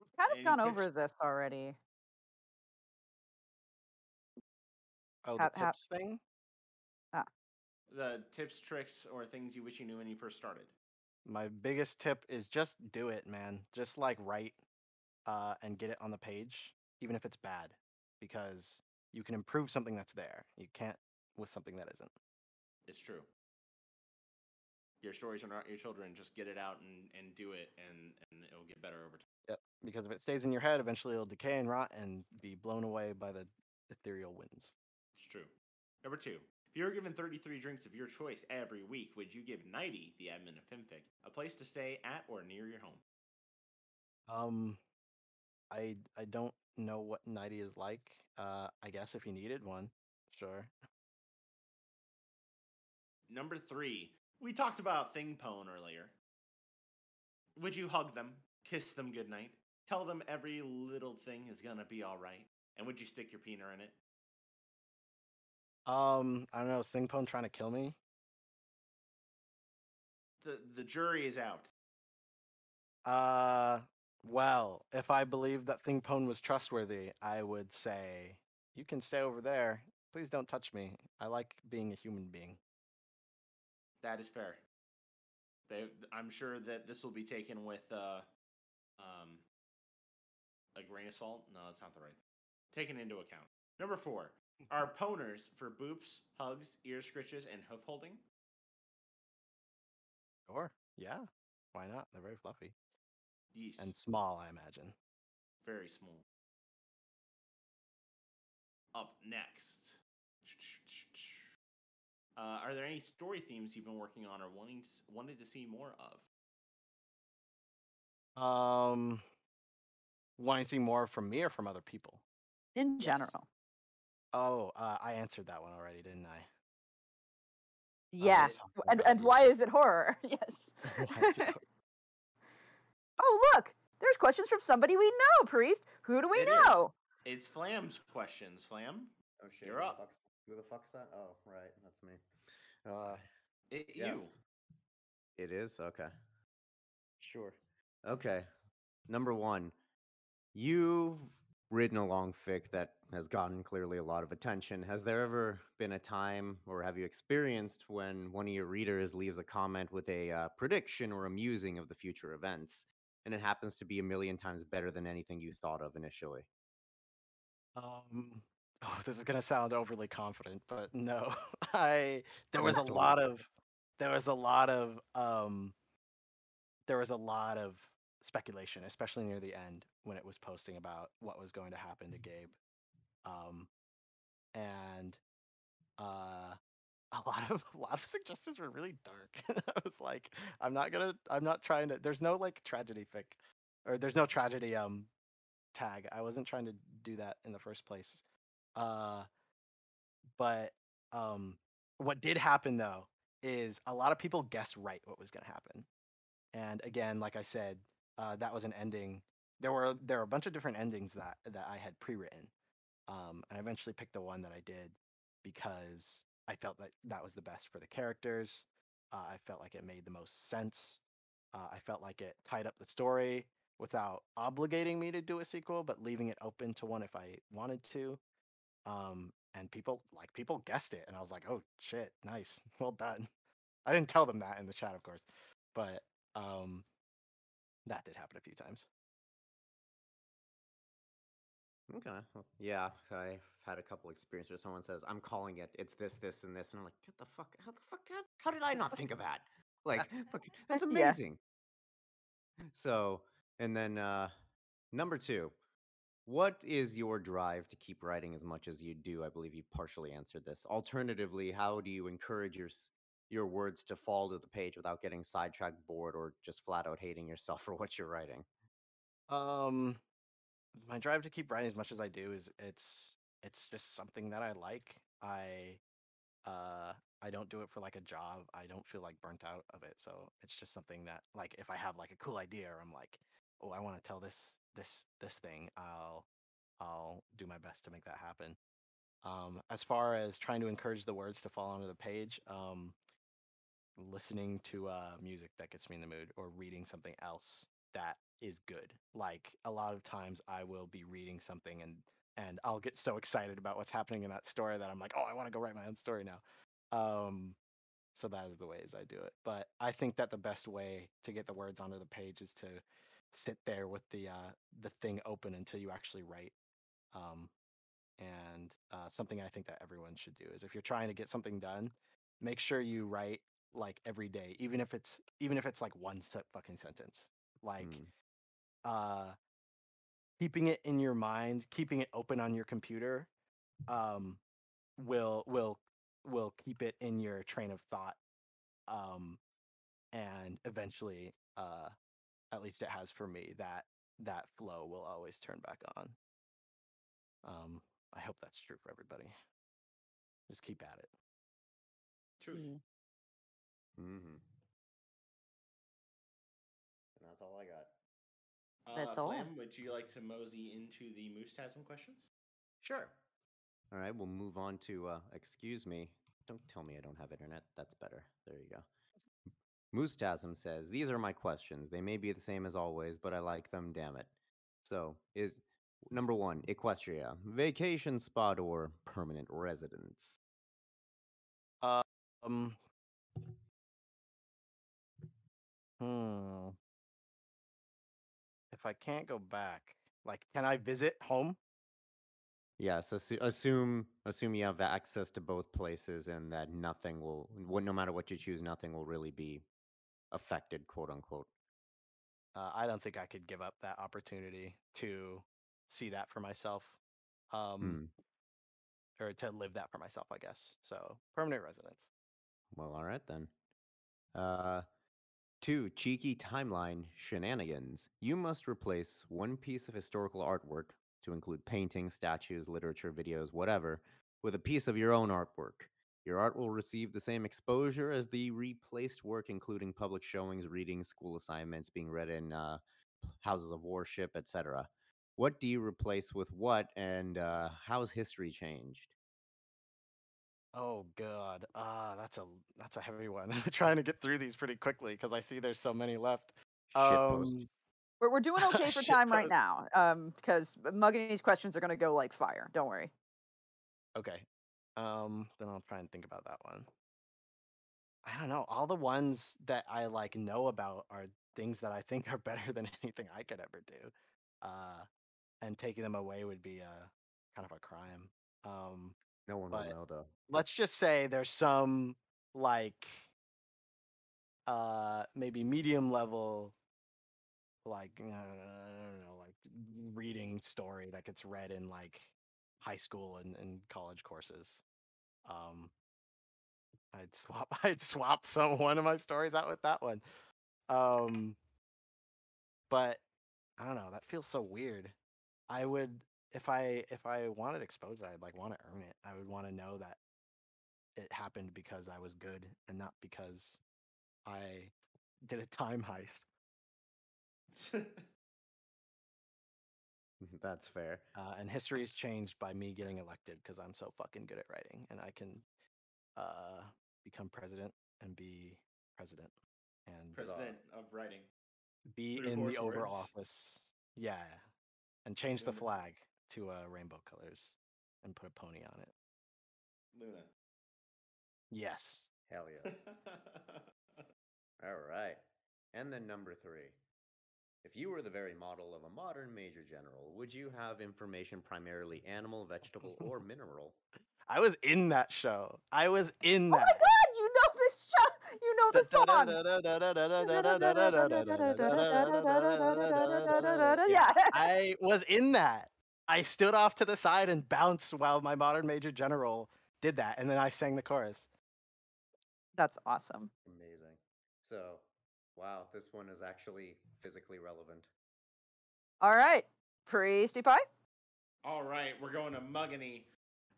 We've kind of Any gone over this already. Oh, the tips thing. ah, The tips, tricks, or things you wish you knew when you first started. My biggest tip is just do it, man. Just like write, uh, and get it on the page, even if it's bad, because you can improve something that's there. You can't with something that isn't. It's true. Your stories are not your children. Just get it out and, and do it, and, and it'll get better over time. Yep. Because if it stays in your head, eventually it'll decay and rot and be blown away by the ethereal winds. It's true. Number two, if you were given 33 drinks of your choice every week, would you give Knighty, the admin of FimFic, a place to stay at or near your home? Um, I I don't know what Knighty is like. Uh, I guess if you needed one, sure. Number three, we talked about Thingpone earlier. Would you hug them, kiss them goodnight, tell them every little thing is gonna be all right, and would you stick your peener in it? Um, I don't know. Is Thingpone trying to kill me? The the jury is out. Uh, well, if I believed that Thingpone was trustworthy, I would say, "You can stay over there. Please don't touch me. I like being a human being." That is fair. They, I'm sure that this will be taken with uh, um, a grain of salt. No, that's not the right thing. Taken into account. Number four are poners for boops, hugs, ear scritches, and hoof holding. Sure. Yeah. Why not? They're very fluffy Yeast. and small, I imagine. very small. Up next. Uh, are there any story themes you've been working on or wanting to, wanted to see more of? Um, wanting to see more from me or from other people? In Yes. general. Oh, uh, I answered that one already, didn't I? Yeah. was talking And, about and you. why is it horror? yes. Why is it oh, look. There's questions from somebody we know, Priest. Who do we It is. know? It's Flam's questions. Flam, Oh shit! You're who the up. fuck's- who the fuck's that? Oh, right, that's me. Uh, it, Yes. you. it is okay. Sure. Okay. Number one, you've written a long fic that has gotten clearly a lot of attention. Has there ever been a time, or have you experienced, when one of your readers leaves a comment with a uh, prediction or a musing of the future events, and it happens to be a million times better than anything you thought of initially? Um, oh, this is gonna sound overly confident, but no, I there was a Let's do it. lot of there was a lot of um there was a lot of speculation, especially near the end when it was posting about what was going to happen to Gabe. Um, and uh, a lot of a lot of suggestions were really dark. I was like, I'm not gonna, I'm not trying to. There's no like tragedy fic, or there's no tragedy um tag. I wasn't trying to do that in the first place. Uh, but um, what did happen though is a lot of people guessed right what was gonna happen. And again, like I said, uh, that was an ending. There were there were a bunch of different endings that that I had pre-written, um, and I eventually picked the one that I did because I felt that that was the best for the characters. Uh, I felt like it made the most sense. Uh, I felt like it tied up the story without obligating me to do a sequel, but leaving it open to one if I wanted to. Um, and people like people guessed it, and I was like, "Oh shit, nice, well done." I didn't tell them that in the chat, of course, but um, that did happen a few times. Okay. well, yeah, I've had a couple experiences where someone says, "I'm calling it. It's this, this, and this," and I'm like, "Get the fuck! How the fuck? How, how did I not think of that? Like, that's Yeah. amazing." So, and then uh number two, what is your drive to keep writing as much as you do? I believe you partially answered this. Alternatively, how do you encourage your your words to fall to the page without getting sidetracked, bored, or just flat out hating yourself for what you're writing? Um, my drive to keep writing as much as I do is it's it's just something that I like. I uh I don't do it for like a job. I don't feel like burnt out of it. So it's just something that like if I have like a cool idea or I'm like, oh, I want to tell this this this thing, I'll I'll do my best to make that happen. Um, as far as trying to encourage the words to fall onto the page, um, listening to uh, music that gets me in the mood or reading something else that is good. Like a lot of times I will be reading something and and I'll get so excited about what's happening in that story that I'm like, oh, I want to go write my own story now. Um, so that is the ways I do it. But I think that the best way to get the words onto the page is to sit there with the uh, the thing open until you actually write. Um, and uh, something I think that everyone should do is if you're trying to get something done, make sure you write like every day, even if it's even if it's like one se- fucking sentence. Like Hmm. uh, keeping it in your mind, keeping it open on your computer, um, will will will keep it in your train of thought, um, and eventually, uh, at least it has for me that that flow will always turn back on. Um, I hope that's true for everybody. Just keep at it. Truth. Mm. hmm And that's all I got. Uh, That's all. Flam, would you like to mosey into the Moostasm questions? Sure. All right, we'll move on to. Uh, excuse me. Don't tell me I don't have internet. That's better. There you go. Moostasm says, These are my questions. They may be the same as always, but I like them, damn it. So, is number one, Equestria, vacation spot or permanent residence? Um. Hmm. If I can't go back, like, can I visit home? Yes, assu- assume assume you have access to both places and that nothing will, what- no matter what you choose, nothing will really be affected, quote unquote. Uh, I don't think I could give up that opportunity to see that for myself, um, Hmm. or to live that for myself. I guess so. Permanent residence. Well, all right then. Uh, two cheeky timeline shenanigans. You must replace one piece of historical artwork to include paintings, statues, literature, videos, whatever, with a piece of your own artwork. Your art will receive the same exposure as the replaced work, including public showings, readings, school assignments, being read in uh, houses of worship, etc. What do you replace with what, and uh, has history changed? Oh God, ah, that's a that's a heavy one. I'm trying to get through these pretty quickly because I see there's so many left. Shitpost. Um, We're, we're doing okay for time right now. Um, because Mugginy's questions are gonna go like fire. Don't worry. Okay. Um, then I'll try and think about that one. I don't know. All the ones that I like know about are things that I think are better than anything I could ever do. Uh, and taking them away would be a kind of a crime. Um, No one but will know though. let's just say there's some like uh maybe medium level like uh, I don't know like reading story that gets read in like high school and, and college courses. Um I'd swap I'd swap some one of my stories out with that one. Um but I don't know, that feels so weird. I would if I if I wanted exposure, I'd like want to earn it. I would want to know that it happened because I was good and not because I did a time heist. That's fair. Uh, and history is changed by me getting elected because I'm so fucking good at writing and I can uh, become president and be president and President of writing. be through in the Oval. Office. Yeah. And change the flag to uh, rainbow colors and put a pony on it. Luna. Yes. Hell yes. All right. And then number three. If you were the very model of a modern major general, would you have information primarily animal, vegetable, or mineral? I was in that show. I was in that. Oh my god, you know this show. You know the song. Yeah. I was in that. I stood off to the side and bounced while my modern major general did that, and then I sang the chorus. That's awesome. Amazing. So, wow, this one is actually physically relevant. All right. Priesty Pie. All right, we're going to Muggany.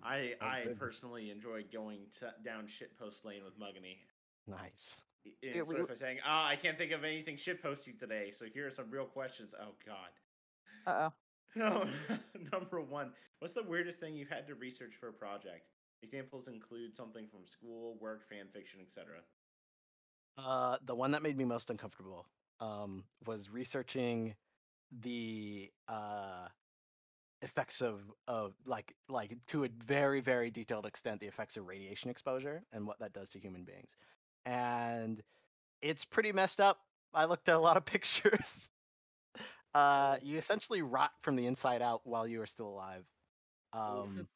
I Oh, I good. personally enjoy going to, down shitpost lane with Muggany. Nice. I- Yeah, Instead we- of saying, "Ah, I can't think of anything shitposty today," so here are some real questions. Oh God. Uh oh. No, number one. What's the weirdest thing you've had to research for a project? Examples include something from school, work, fan fiction, etc. Uh, the one that made me most uncomfortable um, was researching the uh, effects of of like like to a very very detailed extent the effects of radiation exposure and what that does to human beings, and it's pretty messed up. I looked at a lot of pictures. Uh, you essentially rot from the inside out while you are still alive. Um,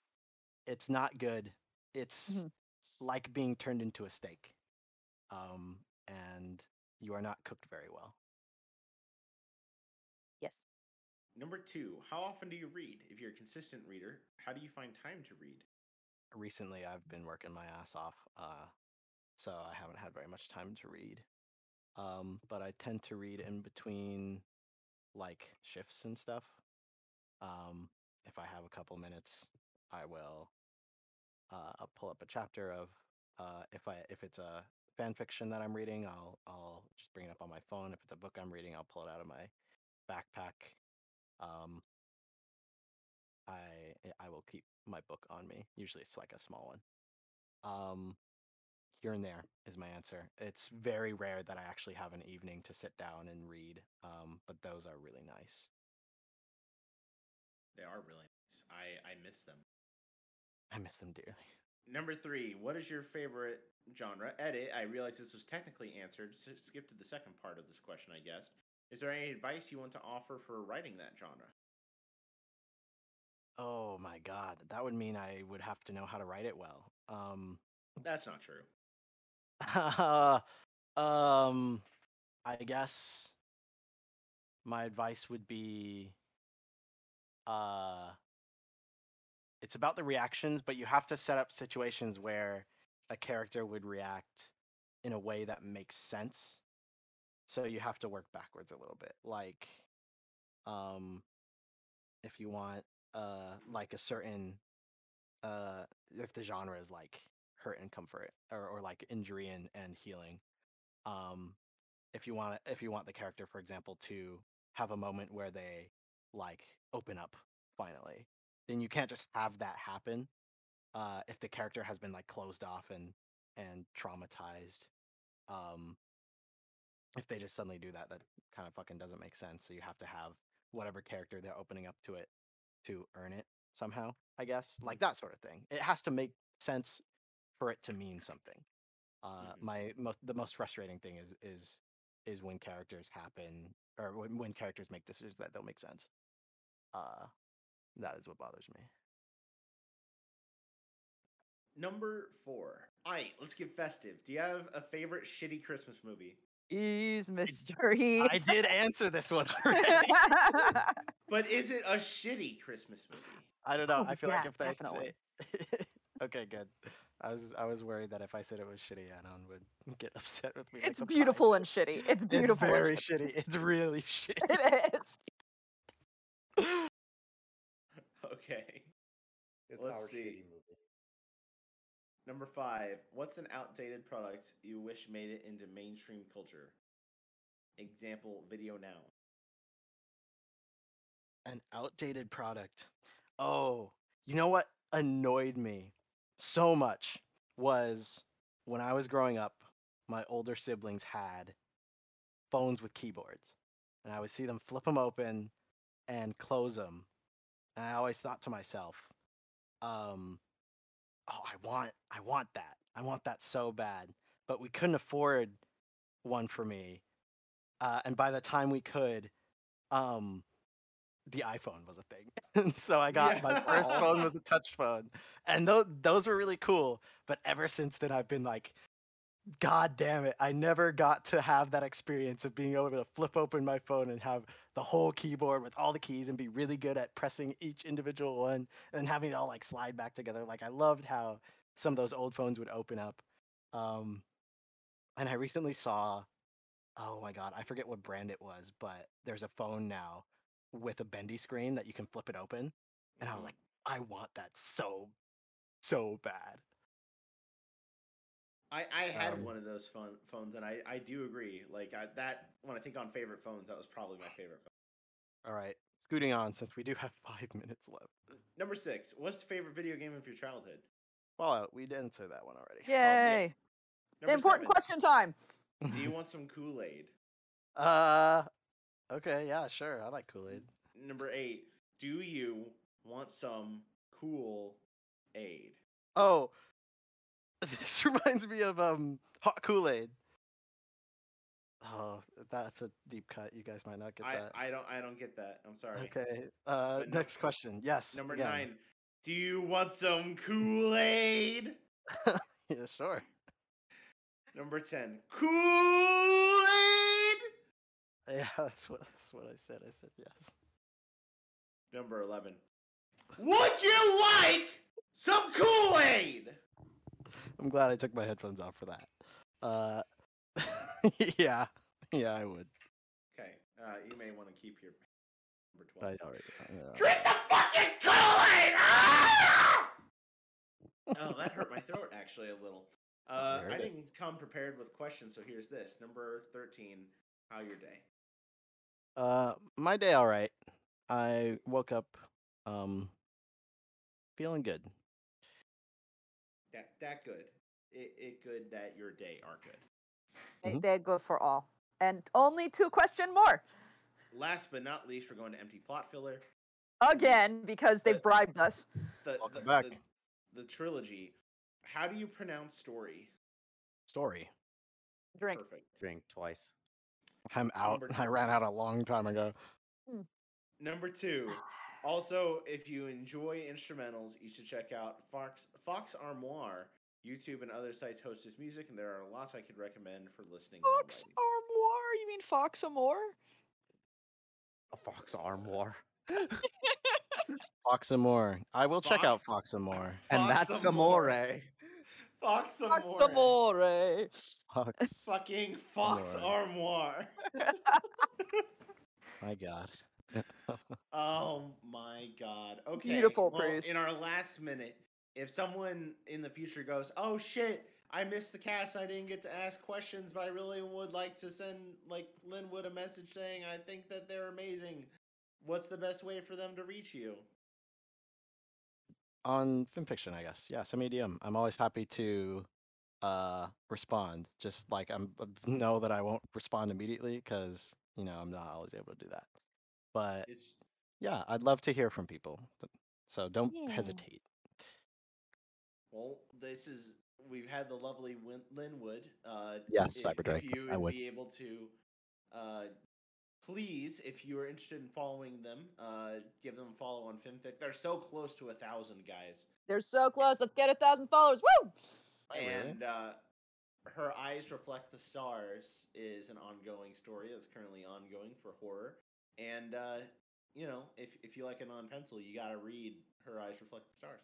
it's not good. It's Mhm. like being turned into a steak um, and you are not cooked very well. Yes. Number two. How often do you read? If you're a consistent reader, how do you find time to read? Recently, I've been working my ass off, uh, so I haven't had very much time to read. Um, but I tend to read in between like shifts and stuff. Um, if I have a couple minutes, I will uh, I'll pull up a chapter of uh, if I if it's a fan fiction that I'm reading, I'll I'll just bring it up on my phone. If it's a book I'm reading, I'll pull it out of my backpack. Um, I I will keep my book on me. Usually it's like a small one. Um, here and there is my answer. It's very rare that I actually have an evening to sit down and read. Um, but those are really nice. They are really nice. I I miss them. I miss them dearly. Number three. What is your favorite genre? Edit. I realize this was technically answered. S- skip to the second part of this question, I guess. Is there any advice you want to offer for writing that genre? Oh my god, that would mean I would have to know how to write it well. Um, That's not true. um, I guess my advice would be, uh, it's about the reactions, but you have to set up situations where a character would react in a way that makes sense. So you have to work backwards a little bit. Like, um, if you want, uh, like a certain, uh, if the genre is like hurt and comfort or, or like injury and, and healing, um, if you want if you want the character, for example, to have a moment where they like open up finally, then you can't just have that happen. Uh, if the character has been like closed off and and traumatized, um, if they just suddenly do that, that kind of fucking doesn't make sense. So you have to have whatever character they're opening up to it to earn it somehow. I guess like that sort of thing. It has to make sense for it to mean something. Uh, Mhm. My most the most frustrating thing is is is when characters happen or when, when characters make decisions that don't make sense. Uh, that is what bothers me. Number four. All right, let's get festive. Do you have a favorite shitty Christmas movie? Ease mysteries. I did answer this one already. But is it a shitty Christmas movie? I don't know. Oh, I feel yeah, like if they definitely. say, okay, good. I was I was worried that if I said it was shitty, Anon would get upset with me. it's a beautiful pie. and shitty. It's It's beautiful. and very shitty. shitty. It's really shitty. It is. Okay. It's Let's our see. shitty movie. Number five. What's an outdated product you wish made it into mainstream culture? Example: VideoNow. An outdated product. Oh, you know what annoyed me so much was when I was growing up, my older siblings had phones with keyboards. And I would see them flip them open and close them. And I always thought to myself, um, oh, I want I want that. I want that so bad. But we couldn't afford one for me. Uh, and by the time we could, um, the iPhone was a thing. and so I got my first phone was a touch phone. And those those were really cool. But ever since then I've been like, God damn it. I never got to have that experience of being able to flip open my phone and have the whole keyboard with all the keys and be really good at pressing each individual one and having it all like slide back together. Like I loved how some of those old phones would open up. Um and I recently saw oh my god, I forget what brand it was, but there's a phone now with a bendy screen that you can flip it open. And I was Mhm. like, I want that so so bad. I, I had Um, one of those phone, phones, and I, I do agree. Like I, that, when I think on favorite phones, that was probably my favorite phone. All right, scooting on since we do have five minutes left. Number six. What's your favorite video game of your childhood? Fallout, we did answer that one already. Yay. yes. Important seven. question time. Do you want some Kool Aid? Uh, okay, yeah, sure. I like Kool Aid. Number eight. Do you want some Kool Aid? Oh, this reminds me of um hot Kool Aid. Oh, that's a deep cut. You guys might not get I, that. I don't I don't get that. I'm sorry. Okay. Uh, But no- next question. Yes. Number again. nine. Do you want some Kool Aid? yeah, sure. Number ten. Aid. Yeah, that's what that's what I said. I said yes. Number eleven. Would you like some Kool Aid? I'm glad I took my headphones off for that. Uh, yeah, yeah, I would. Okay. Uh, you may want to keep your number twelve. I already. Drink the fucking Kool-Aid! Ah! oh, that hurt my throat actually a little. Uh, I didn't come prepared with questions, so here's this. Number 13. How your day? Uh, my day all right. I woke up, um, feeling good. That that good. It, it good that your day are good. They- Mhm. They're good for all. And only two question more. Last but not least, we're going to empty plot filler. Again, because they But- bribed us. The, Welcome the, back. The, the trilogy. How do you pronounce story? Story. Drink. Perfect. Drink twice. I'm out. Number- I ran out a long time ago. Mm. Number two. Also, if you enjoy instrumentals, you should check out Fox Fox Armoire. YouTube and other sites host his music, and there are lots I could recommend for listening. Fox writing. Armoire? You mean Fox Amore? A fox armoire. Fox and more. I will check out Fox- Fox and more. And Fox that's Amore. amore. Fox Fox Armoire. Amore. Fox. Fucking Fox Amore. Armoire. My God. Oh my god. Okay. Beautiful, well, Priest. In our last minute, if someone in the future goes, "Oh shit, I missed the cast. I didn't get to ask questions, but I really would like to send like Lynwood a message saying I think that they're amazing." What's the best way for them to reach you? On FimFiction, I guess. Yeah, send me a DM. I'm always happy to uh respond. Just like I'm uh, know that I won't respond immediately because you know I'm not always able to do that. But It's yeah, I'd love to hear from people. So don't Yeah. hesitate. well, this is we've had the lovely Win- Lynwood. Uh, Yes, Cyberdrake, you I would would. be able to uh, please, if you are interested in following them, uh, give them a follow on FimFic. They're so close to a thousand guys. They're so close. Let's get a thousand followers. Woo! and uh, her eyes reflect the stars is an ongoing story that's currently ongoing for horror and uh, you know if, if you like a non-pencil you gotta read her eyes reflect the stars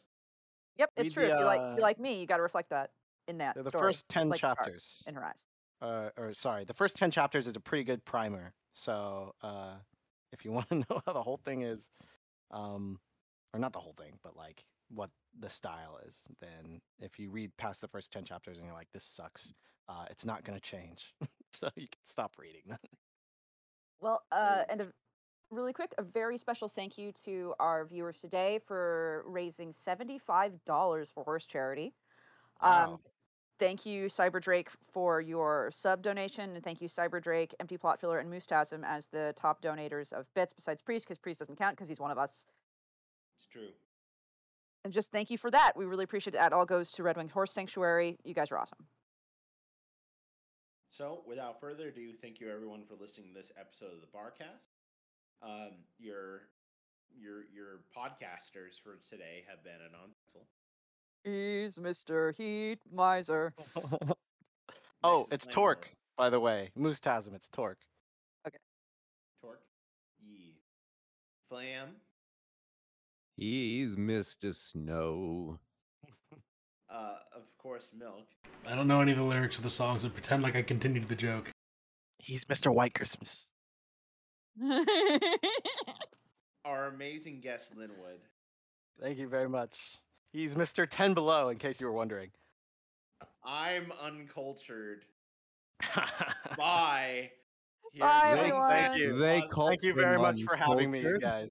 Yep, it's Read true. the, if you like, if uh, you like me, you got to reflect that in that. They're the story, first 10 like chapters. in her eyes. Uh, or sorry, the first 10 chapters is a pretty good primer. So uh, if you want to know how the whole thing is, um, or not the whole thing, but like what the style is, then if you read past the first 10 chapters and you're like, this sucks, uh, it's not going to change. so you can stop reading that. Well, uh, and a, really quick, a very special thank you to our viewers today for raising seventy-five dollars for horse charity. Um, Wow. Thank you, Cyber Drake, for your sub donation, and thank you, Cyber Drake, Empty Plot Filler, and Moostasm as the top donators of bits besides Priest, because Priest doesn't count because he's one of us. it's true And just thank you for that. We really appreciate it. That all goes to Redwings Horse Sanctuary. You guys are awesome. so without further ado thank you everyone for listening to this episode of the barcast um, your your your podcasters for today have been a non-pencil He's Mr. Heat Miser. oh, Next it's Flamethrower. Torque, by the way. Moostasm, it's Torque. Okay. Torque ye flam He's Mr. Snow. uh, of course milk I don't know any of the lyrics of the songs and pretend like I continued the joke. He's Mr. White Christmas. our amazing guest Lynwood Thank you very much. He's Mr. 10 Below, in case you were wondering. i'm uncultured Bye. Bye, everyone. Thank you. They Awesome. Thank you very much for having me, you guys.